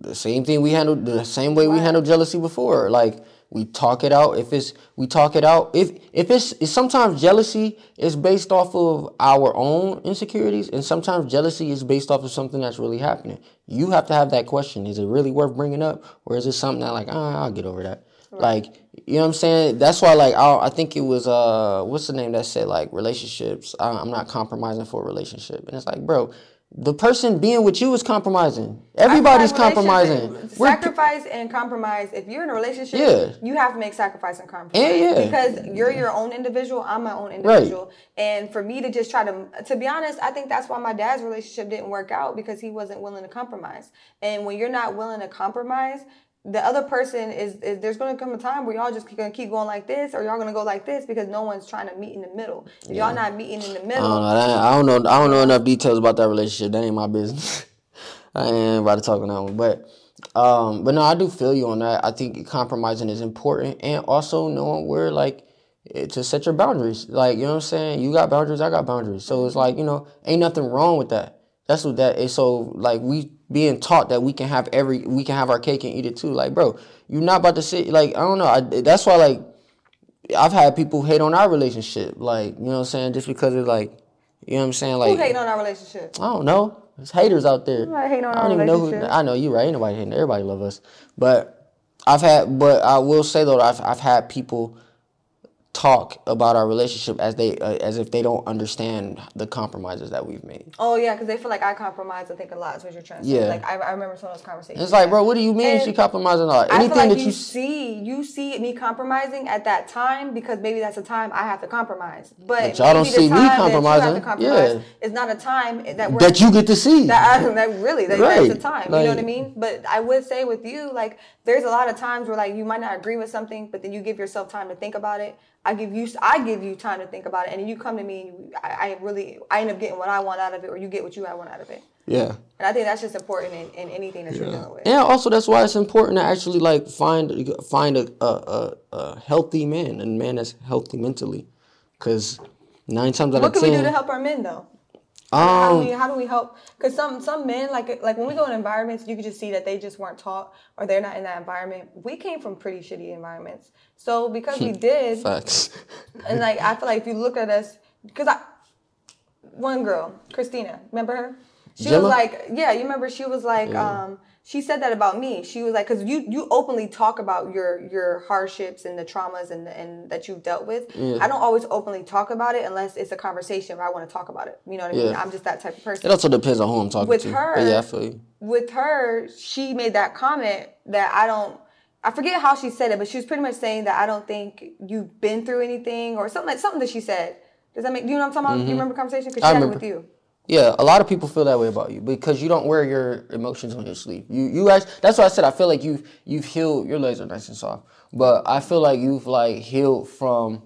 The same thing we handled, the same way we handled jealousy before. Like we talk it out. If it's we talk it out. If if it's, it's sometimes jealousy is based off of our own insecurities, and sometimes jealousy is based off of something that's really happening. You have to have that question: Is it really worth bringing up, or is it something that like, ah, I'll get over that? Like, you know what I'm saying? That's why, like, I, I think it was, uh, what's the name that said, like, relationships, I, I'm not compromising for a relationship. And it's like, bro, the person being with you is compromising. Everybody's I feel like compromising. Sacrifice and compromise. If you're in a relationship, Yeah. you have to make sacrifice and compromise. Yeah, yeah. Because you're your own individual. I'm my own individual. Right. And for me to just try to, to be honest, I think that's why my dad's relationship didn't work out because he wasn't willing to compromise. And when you're not willing to compromise, the other person is, is there's going to come a time where y'all just going to keep going like this or y'all going to go like this because no one's trying to meet in the middle. If y'all not meeting in the I middle, don't know. I don't know. I don't know enough details about that relationship. That ain't my business. I ain't about to talk on that one. But, um, but no, I do feel you on that. I think compromising is important, and also knowing where like eh, to set your boundaries. Like you know what I'm saying. You got boundaries. I got boundaries. So it's like you know, ain't nothing wrong with that. That's what that is. So like we being taught that we can have every we can have our cake and eat it too. Like bro, you're not about to sit like I don't know. I, that's why like I've had people hate on our relationship. Like you know what I'm saying, just because of like you know what I'm saying. Like who hating on our relationship? I don't know. There's haters out there. Nobody hating on I our don't even know who. relationship. I know you right. Ain't nobody hating. Everybody love us. But I've had. But I will say though, I've I've had people talk about our relationship as they uh, as if they don't understand the compromises that we've made. Oh yeah, because they feel like I compromise. I think a lot is what you're trying to say. Like I, I remember some of those conversations. It's like, bro, what do you mean And she compromising? All I anything like that you, you see, you see me compromising at that time because maybe that's a time I have to compromise. But, But y'all don't see me time that you have to compromising. compromise Yeah. is not a time that that you get to see. that, I, that really that, Right. that's the time. you know what I mean? But I would say with you, like there's a lot of times where like you might not agree with something, but then you give yourself time to think about it. I give you I give you time to think about it, and you come to me. And you, I, I really I end up getting what I want out of it, or you get what you want out of it. yeah. And I think that's just important in, in anything that you're dealing with. And also that's why it's important to actually like find find a a, a, healthy man, and man that's healthy mentally, because nine times out What of can we do to help our men though? How do um, we how do we help? Because some some men like like when we go in environments, you can just see that they just weren't taught or they're not in that environment. We came from pretty shitty environments, so because we did, facts. and like I feel like if you look at us, because I one girl, Christina, remember her? She Gemma? was like, yeah, you remember she was like, um, she said that about me. She was like, because you you openly talk about your your hardships and the traumas and and that you've dealt with. I don't always openly talk about it unless it's a conversation where I want to talk about it. You know what I mean? Yeah. I'm just that type of person It also depends on who I'm talking With to. her- yeah, I feel you. with her, she made that comment that I don't. I forget how she said it, but she was pretty much saying that I don't think you've been through anything or something like something that she said. Does that make? Do you know what I'm talking about? Do you remember the conversation? Because she Mm-hmm. I had it remember. with you. Yeah, a lot of people feel that way about you because you don't wear your emotions on your sleeve. You you actually, that's why I said I feel like you've you've healed. Your legs are nice and soft, but I feel like you've like healed from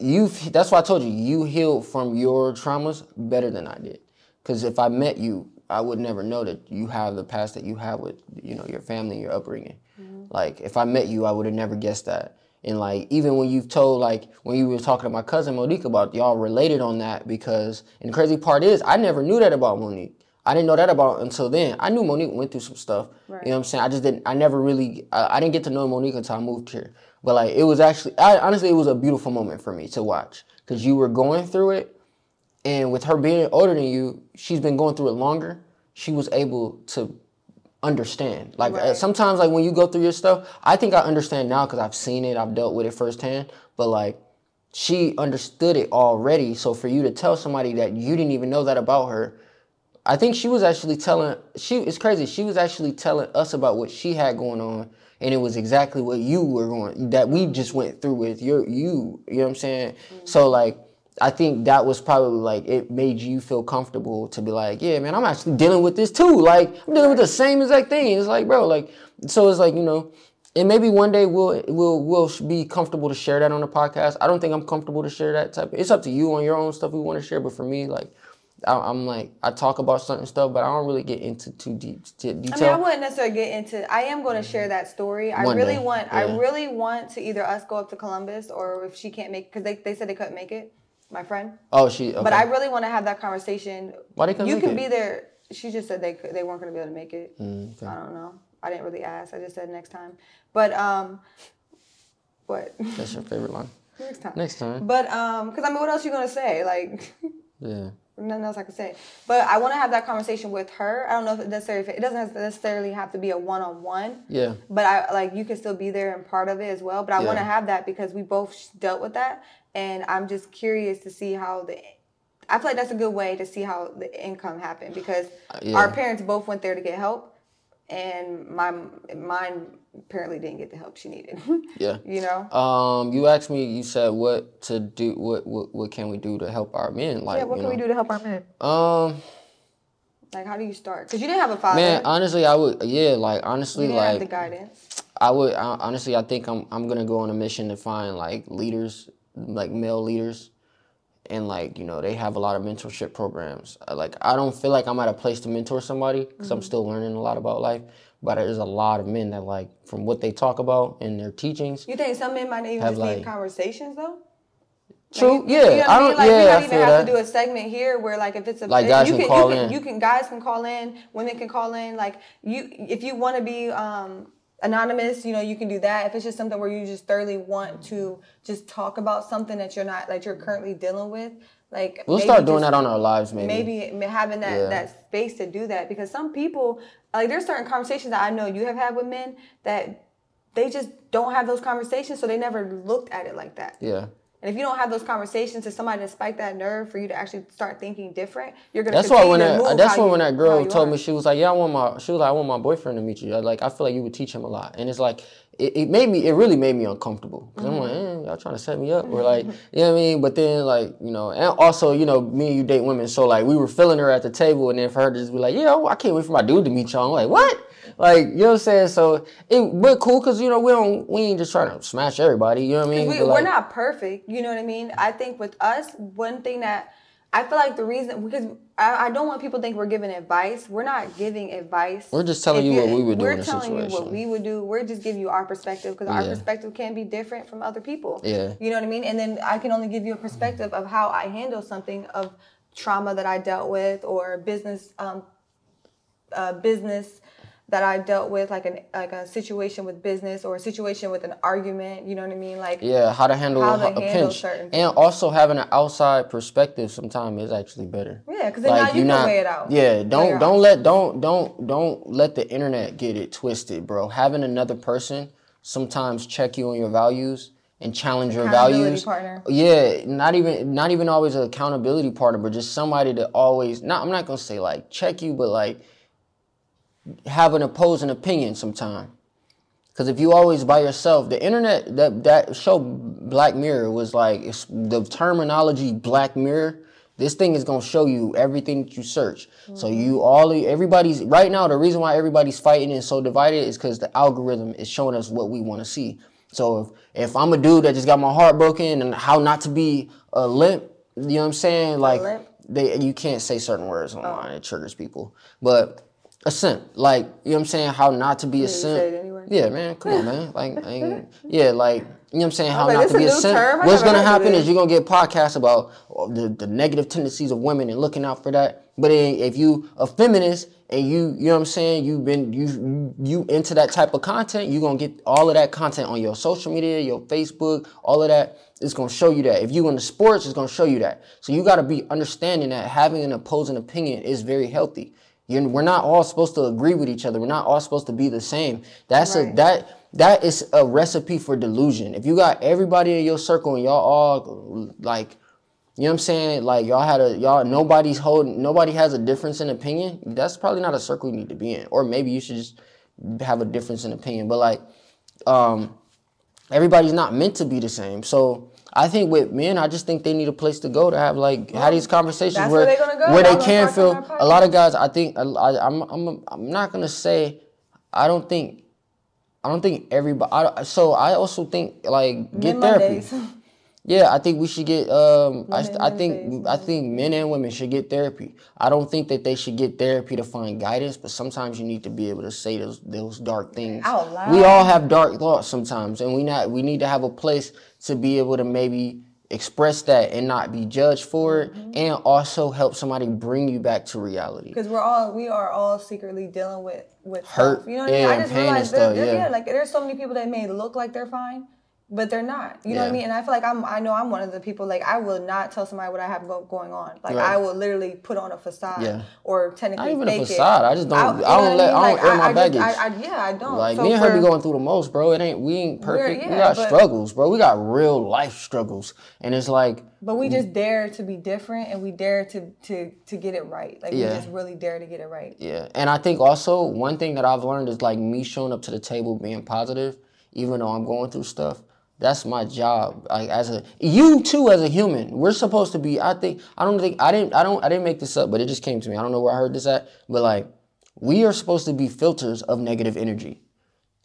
you've. That's why I told you you healed from your traumas better than I did. Because if I met you, I would never know that you have the past that you have with you know your family, your upbringing. Mm-hmm. Like if I met you, I would have never guessed that. And like even when you've told like when you were talking to my cousin Monique about y'all related on that because and the crazy part is I never knew that about Monique. I didn't know that about until then. I knew Monique went through some stuff. You know what I'm saying? I just didn't. I never really. I, I didn't get to know Monique until I moved here. But like it was actually, I, honestly, it was a beautiful moment for me to watch because you were going through it, and with her being older than you, she's been going through it longer. She was able to understand. Like uh, Right. sometimes, like when you go through your stuff, I think I understand now because I've seen it, I've dealt with it firsthand. But like, she understood it already. So for you to tell somebody that you didn't even know that about her, I think she was actually telling. She it's crazy. She was actually telling us about what she had going on, and it was exactly what you were going that we just went through with your you. You know what I'm saying? So like. I think that was probably like it made you feel comfortable to be like, yeah, man, I'm actually dealing with this too. Like I'm dealing with the same exact thing. It's like, bro, like so it's like you know, and maybe one day we'll we'll we'll be comfortable to share that on the podcast. I don't think I'm comfortable to share that type. Of, It's up to you on your own stuff we want to share, but for me, like I, I'm like I talk about certain stuff, but I don't really get into too deep to I mean, I detail. wouldn't necessarily get into. I am going to mm-hmm. share that story. I One really day, want. I really want to either us go up to Columbus or if she can't make because they, they said they couldn't make it. My friend. oh, she. Okay. But I really want to have that conversation. Why they couldn't You make can it? be there. She just said they could, they weren't going to be able to make it. Mm, okay. I don't know. I didn't really ask. I just said next time. But um, what That's your favorite line. next time? Next time. But um, because I mean, what else you gonna say? Like. Yeah. nothing else I can say. But I want to have that conversation with her. I don't know if it necessarily it doesn't necessarily have to be a one on one. Yeah. But I like you can still be there and part of it as well. But I want to have that because we both dealt with that, and I'm just curious to see how the. I feel like that's a good way to see how the income happened because yeah. our parents both went there to get help, and my mine apparently didn't get the help she needed. Yeah. you know. Um, you asked me. You said what to do. What what what can we do to help our men? Like, yeah. What you can we do to help our men? Um, Like, how do you start? Because you didn't have a father. man, honestly, I would. Yeah, like you honestly, didn't have the guidance. I would. I, honestly, I think I'm I'm gonna go on a mission to find like leaders, like male leaders, and like you know they have a lot of mentorship programs. Uh, Like I don't feel like I'm at a place to mentor somebody because I'm still learning a lot about life. But there's a lot of men that like from what they talk about in their teachings. You think some men might even Have, just like- need conversations though? True. Like, yeah. you know I I mean? don't. Like, we don't even have that. to do a segment here where, like, if it's a Like, guys you can can, call you can, in. you can guys can call in, women can call in. Like, you if you want to be um, anonymous, you know, you can do that. If it's just something where you just thoroughly want to just talk about something that you're not like you're currently dealing with, like We'll start doing just- that on our lives, maybe. maybe having that Yeah. that space to do that because some people like there's certain conversations that I know you have had with men that they just don't have those conversations so they never looked at it like that. Yeah. And if you don't have those conversations to somebody to spike that nerve for you to actually start thinking different, you're gonna. That's why when that, that's why when that girl told are. me she was like, yeah, I want my she was like, I want my boyfriend to meet you. I like I feel like you would teach him a lot, and it's like it, it made me it really made me uncomfortable because I'm like, Mm-hmm. eh, y'all trying to set me up or like you know what I mean. But then like you know, and also you know me and you date women, so like we were feeling her at the table, and then for her to just be like, yeah, I can't wait for my dude to meet y'all. I'm like, what? Like you know what I'm saying? So it but cool because you know we don't we ain't just trying to smash everybody. You know what I mean? we, like, not perfect. You know what I mean? I think with us, one thing that I feel like the reason because I, I don't want people to think we're giving advice. We're not giving advice. We're just telling If you what we would do We're in a telling you what we would do. We're just giving you our perspective because our Yeah. perspective can be different from other people. Yeah. You know what I mean? And then I can only give you a perspective of how I handle something of trauma that I dealt with or business um, uh, business that I dealt with, like an like a situation with business or a situation with an argument. You know what I mean? Like Yeah, how to handle How to a handle pinch, and also having an outside perspective sometimes is actually better. Yeah, 'cause then now you can weigh it out. Yeah, don't don't let don't don't don't let the internet get it twisted, bro. Having another person sometimes check you on your values and challenge your Accountability values. partner. Yeah, not even not even always an accountability partner, but just somebody to always. Not I'm not gonna say like check you, but like have an opposing opinion sometime. Because if you always by yourself, the internet that that show Black Mirror was like it's, the terminology Black Mirror. This thing is gonna show you everything that you search. So mm-hmm. you all everybody's right now. The reason why everybody's fighting and so divided is because the algorithm is showing us what we want to see. So if if I'm a dude that just got my heart broken and how not to be a limp, you know what I'm saying? Like they you can't say certain words oh. online. It triggers people. But a simp, like you know what I'm saying, how not to be a simp. anyway. Yeah, man, come on, man. Like, I yeah, like you know what I'm saying, how like, not to be a simp. term? What's gonna happen is you're gonna get podcasts about the the negative tendencies of women and looking out for that. But if you a feminist and you you know what I'm saying, you've been you you into that type of content, you're gonna get all of that content on your social media, your Facebook, all of that. It's gonna show you that. If you into sports, it's gonna show you that. So you gotta be understanding that having an opposing opinion is very healthy. You're, we're not all supposed to agree with each other. We're not all supposed to be the same. That's a that that is a recipe for delusion. If you got everybody in your circle and y'all all like, you know what I'm saying, like y'all had a y'all nobody's holding nobody has a difference in opinion. That's probably not a circle you need to be in. Or maybe you should just have a difference in opinion. But like, um, everybody's not meant to be the same. So I think with men, I just think they need a place to go to have like have these conversations that's where where go. where they can feel. A lot of guys, I think, I, I, I'm I'm I'm not gonna say, I don't think. I don't think everybody. I, so I also think like get Men therapy. Mondays. Yeah, I think we should get. Um, I, I think I think men and women should get therapy. I don't think that they should get therapy to find guidance, but sometimes you need to be able to say those those dark things. Out loud. We all have dark thoughts sometimes, and we not we need to have a place to be able to maybe express that and not be judged for it, Mm-hmm. and also help somebody bring you back to reality. because we're all we are all secretly dealing with with Hurt, stuff. You know what I mean? I just pain and realized stuff, there- there- yeah. like there's so many people that may look like they're fine, but they're not. You know what I mean? And I feel like I'm I know I'm one of the people like I will not tell somebody what I have go, going on. Like Right. I will literally put on a facade Yeah. or technically Not even a fake it. facade. I just don't- you I don't let- I don't air my I just- baggage. I, I, yeah, I don't. Like So me and her be going through the most, bro. It ain't we ain't perfect. we got but- struggles, bro. We got real life struggles, and it's like But we just dare to be different, and we dare to to to get it right. Like Yeah. we just really dare to get it right. Yeah, and I think also one thing that I've learned is like me showing up to the table being positive, even though I'm going through stuff. That's my job. Like as a you too as a human, we're supposed to be. I think I don't think I didn't I don't I didn't make this up, but it just came to me. I don't know where I heard this at, but like we are supposed to be filters of negative energy.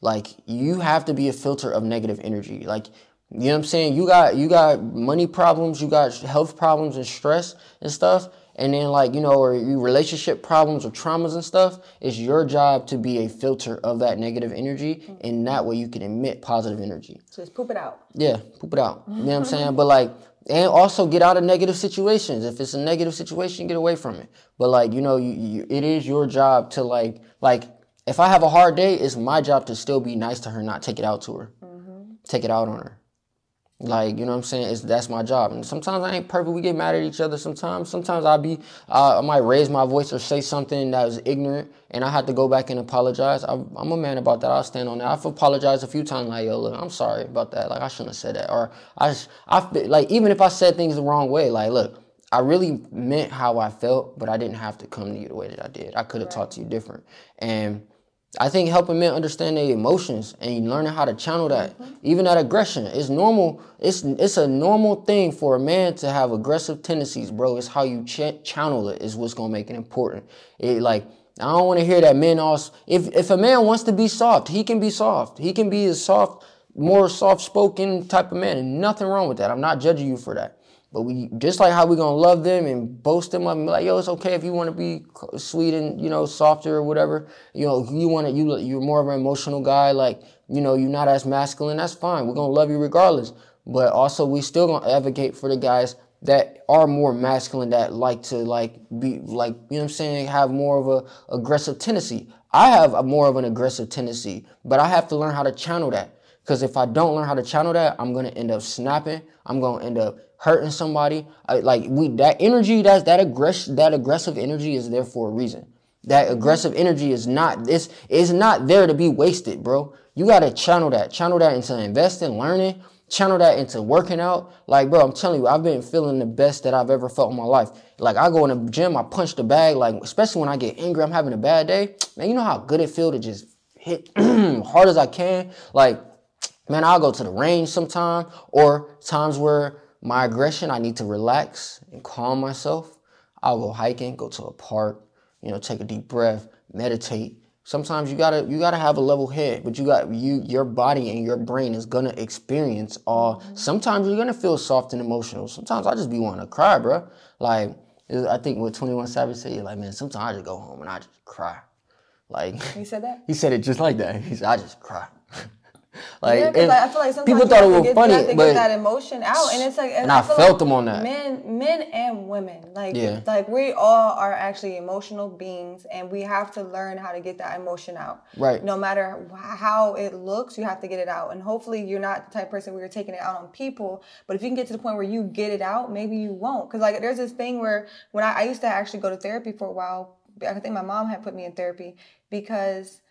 Like you have to be a filter of negative energy. Like you know what I'm saying? You got you got money problems, you got health problems and stress and stuff. And then like, you know, or you relationship problems or traumas and stuff, it's your job to be a filter of that negative energy and that way you can emit positive energy. So just poop it out. Yeah, poop it out. You know what I'm saying? But like, and also get out of negative situations. If it's a negative situation, get away from it. But like, you know, you, you, it is your job to like, like, if I have a hard day, it's my job to still be nice to her, not take it out to her, mm-hmm. take it out on her. Like, you know what I'm saying? It's that's my job. And sometimes I ain't perfect. We get mad at each other sometimes. Sometimes I'll be uh, I might raise my voice or say something that was ignorant and I have to go back and apologize. I'm, I'm a man about that. I'll stand on that. I've apologized a few times like, yo, look, I'm sorry about that. Like I shouldn't have said that. Or I I like even if I said things the wrong way, like, look, I really meant how I felt, but I didn't have to come to you the way that I did. I could have right. talked to you different. And I think helping men understand their emotions and learning how to channel that, mm-hmm. even that aggression, it's normal. It's it's a normal thing for a man to have aggressive tendencies, bro. It's how you ch- channel it is what's gonna make it important. It like I don't want to hear that men also. If if a man wants to be soft, he can be soft. He can be a soft, more soft spoken type of man, and nothing wrong with that. I'm not judging you for that. But we just like how we're gonna love them and boast them up and be like, yo, it's okay if you want to be sweet and you know softer or whatever. You know, you want to you you're more of an emotional guy. Like you know, you're not as masculine. That's fine. We're gonna love you regardless. But also, we still gonna advocate for the guys that are more masculine that like to like be like you know what I'm saying have more of a aggressive tendency. I have a more of an aggressive tendency, but I have to learn how to channel that. Because if I don't learn how to channel that, I'm gonna end up snapping. I'm gonna end up hurting somebody. Like we that energy, that's that aggressive that aggressive energy is there for a reason. That aggressive energy is not this is not there to be wasted, bro. You gotta channel that, channel that into investing, learning, channel that into working out. Like, bro, I'm telling you, I've been feeling the best that I've ever felt in my life. Like, I go in the gym, I punch the bag. Like, especially when I get angry, I'm having a bad day. Man, you know how good it feel to just hit hard as I can. Like, man, I'll go to the range sometime, or times where my aggression, I need to relax and calm myself. I'll go hiking, go to a park, you know, take a deep breath, meditate. Sometimes you gotta you gotta have a level head, but you got you your body and your brain is gonna experience all. Mm-hmm. Sometimes you're gonna feel soft and emotional. Sometimes I just be wanting to cry, bro. Like I think what Twenty One Savage said, like man, sometimes I just go home and I just cry. Like he said that. He said it just like that. He said I just cry. Like, yeah, like, I feel like people thought it was get, funny, but get that emotion out, and it's like, and, and I, I felt like them on that. Men, men and women, like, yeah. like we all are actually emotional beings, and we have to learn how to get that emotion out. Right. No matter how it looks, you have to get it out, and hopefully, you're not the type person where you're taking it out on people. But if you can get to the point where you get it out, maybe you won't. Because like, there's this thing where when I, I used to actually go to therapy for a while. I think my mom had put me in therapy because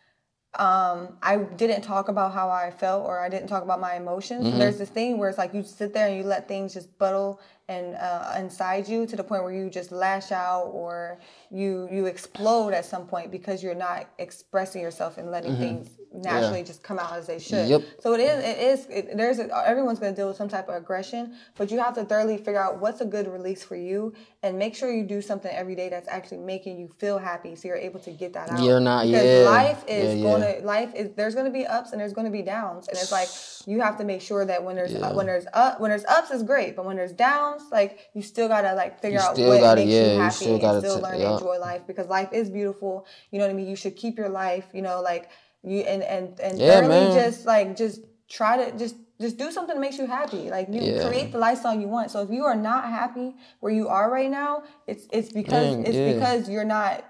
um, I didn't talk about how I felt or I didn't talk about my emotions. Mm-hmm. There's this thing where it's like you sit there and you let things just bottle and uh, inside you to the point where you just lash out or you you explode at some point because you're not expressing yourself and letting mm-hmm. things naturally yeah. just come out as they should. Yep. So it is it is it, there's a, everyone's going to deal with some type of aggression, but you have to thoroughly figure out what's a good release for you and make sure you do something every day that's actually making you feel happy so you're able to get that out. You're not because yeah. life is yeah, going to life is there's going to be ups and there's going to be downs and it's like you have to make sure that when there's uh, when there's up when there's ups is great, but when there's downs like you still got to like figure out what gotta, makes you happy you still and still t- learn to enjoy life because life is beautiful. You know what I mean? You should keep your life, you know, like you and and and yeah, thoroughly just like just try to just just do something that makes you happy. Like you yeah. create the lifestyle you want. So if you are not happy where you are right now, it's it's because it's yeah. because you're not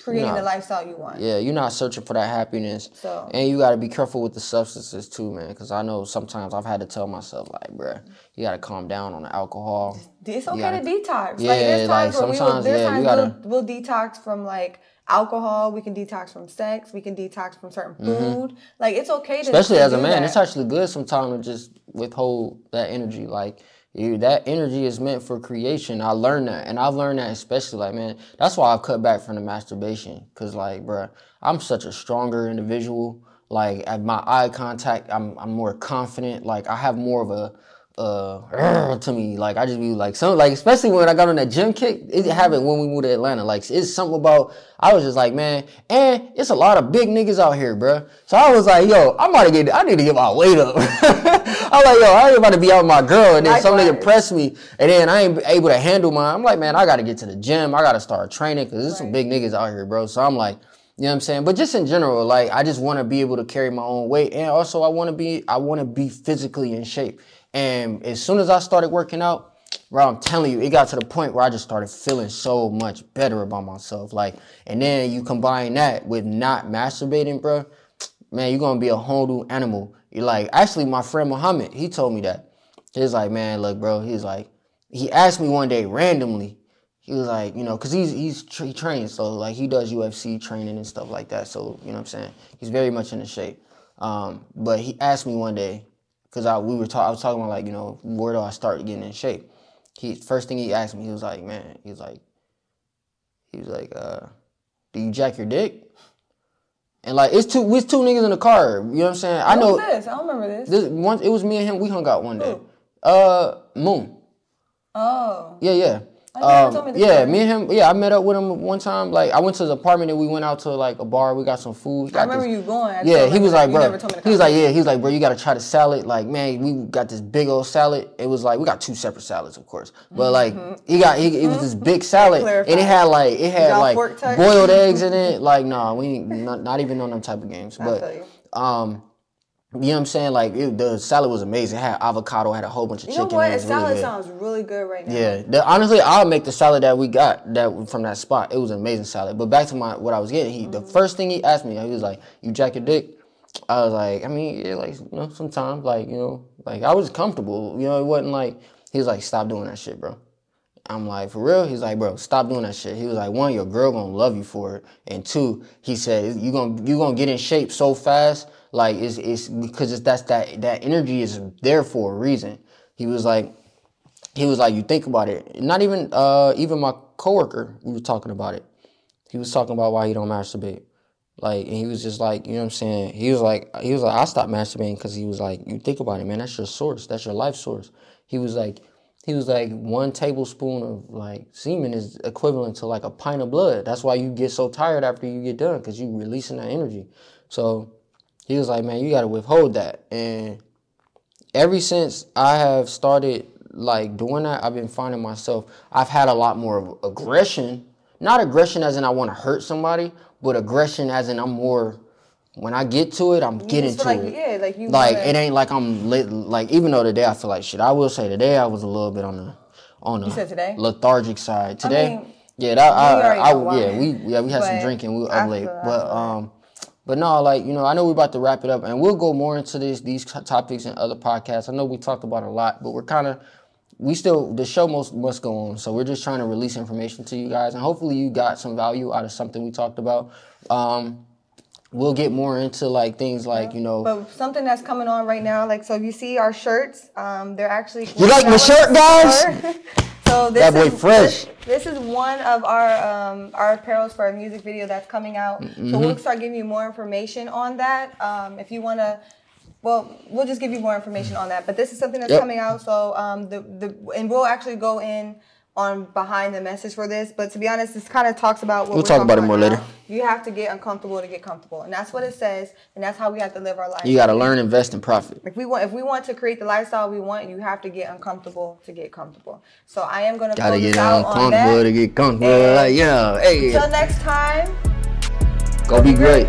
creating not, the lifestyle you want. Yeah, you're not searching for that happiness. So and you got to be careful with the substances too, man. Because I know sometimes I've had to tell myself like, bruh, you got to calm down on the alcohol. It's okay gotta, to detox. Yeah, like there's times like, where we will, there's yeah, times gotta, we'll, we'll detox from like alcohol. We can detox from sex. We can detox from certain mm-hmm. food. Mm-hmm. Like it's okay to especially to as a man. That. It's actually good sometimes to just withhold that energy. Like that energy is meant for creation. I learned that, and I've learned that especially like man. That's why I've cut back from the masturbation. Cause like, bro, I'm such a stronger individual. Like at my eye contact, I'm I'm more confident. Like I have more of a uh to me. Like I just be like some like especially when I got on that gym kick, it happened when we moved to Atlanta. Like it's something about I was just like, man, and it's a lot of big niggas out here, bro. So I was like, yo, I'm about to get I need to get my weight up. I'm like, yo, I ain't about to be out with my girl and then some nigga press me and then I ain't able to handle my I'm like, man, I gotta get to the gym. I gotta start training because there's right. some big niggas out here, bro. So I'm like, you know what I'm saying? But just in general, like I just want to be able to carry my own weight, and also I want to be I want to be physically in shape. And as soon as I started working out, bro, I'm telling you, it got to the point where I just started feeling so much better about myself. Like, and then you combine that with not masturbating, bro, man, you're gonna be a whole new animal. You're like, actually, my friend Muhammad, he told me that. He's like, man, look, bro. He's like, he asked me one day randomly. He was like, you know, cause he's he's he trains, so like he does UFC training and stuff like that. So you know what I'm saying. He's very much into shape. Um, but he asked me one day, cause I we were talking, I was talking about like, you know, where do I start getting in shape? He first thing he asked me, he was like, man, he was like, he was like, uh, do you jack your dick? And like it's two, it's two niggas in the car. You know what I'm saying? I know this? I don't remember this. this one. It was me and him. We hung out one day. Uh, Moon. Oh. Yeah, yeah. Um, me yeah, me and him. Yeah, I met up with him one time. Like I went to his apartment and we went out to like a bar. We got some food. I Got remember this- you going. I yeah, he was like, bro. You never told me the He was like, yeah. He was like, bro, you gotta try the salad. Like, man, we got this big old salad. It was like we got two separate salads, of course, but like he got he, it was this big salad and Mm-hmm. It had like it had like boiled eggs in it. Like, nah, we not, not even on them type of games. But um, you know what I'm saying? Like it, the salad was amazing. It had avocado, had a whole bunch of You know chicken. what? It A was really salad sounds really good right now. Yeah, the, honestly, I'll make the salad that we got that from that spot. It was an amazing salad. But back to my what I was getting, he the mm-hmm. first thing he asked me, he was like, "You jack your dick?" I was like, I mean, yeah, like you know, sometimes, like you know, like I was comfortable. You know, it wasn't like he was like, "Stop doing that shit, bro." I'm like, for real? He's like, bro, stop doing that shit. He was like, one, your girl gonna love you for it, and two, he said, you gonna you gonna get in shape so fast, like it's it's because it's that's that that energy is there for a reason. He was like, he was like, you think about it. Not even uh even my coworker, we were talking about it. He was talking about why he don't masturbate. Like, and he was just like, you know what I'm saying? He was like, he was like, I stopped masturbating because he was like, you think about it, man, that's your source, that's your life source. He was like, he was like, one tablespoon of like semen is equivalent to like a pint of blood. That's why you get so tired after you get done because you releasing that energy. So he was like, man, you gotta withhold that. And ever since I have started like doing that, I've been finding myself. I've had a lot more of aggression. Not aggression as in I want to hurt somebody, but aggression as in I'm more. When I get to it, I'm getting to like- it. yeah, like you Like wanna- it ain't like I'm lit. Like even though today I feel like shit, I will say today I was a little bit on the on the lethargic side. Today, mean, yeah, that I, already I, yeah we yeah we had some drinking. We were up late, but um. But no, like you know, I know we're about to wrap it up, and we'll go more into this these topics and other podcasts. I know we talked about a lot, but we're kind of we still the show must must go on, so we're just trying to release information to you guys, and hopefully you got some value out of something we talked about. Um, we'll get more into like things like you know, But something that's coming on right now, like so, if you see our shirts, um, they're actually. You like my shirt, guys? so this That boy is, fresh. This, this is one of our um, our apparels for a music video that's coming out. Mm-hmm. So we'll start giving you more information on that. Um, if you want to. Well, we'll just give you more information on that. But this is something that's Yep. coming out. So um, the the and we'll actually go in on behind the message for this. But to be honest, this kind of talks about what We'll we're talk about it more now. later. You have to get uncomfortable to get comfortable, and that's what it says, and that's how we have to live our life. you got to learn, invest, and profit. If we want, if we want to create the lifestyle we want, you have to get uncomfortable to get comfortable. So I am gonna Gotta get uncomfortable to get comfortable. And yeah, hey, Until next time. go be great.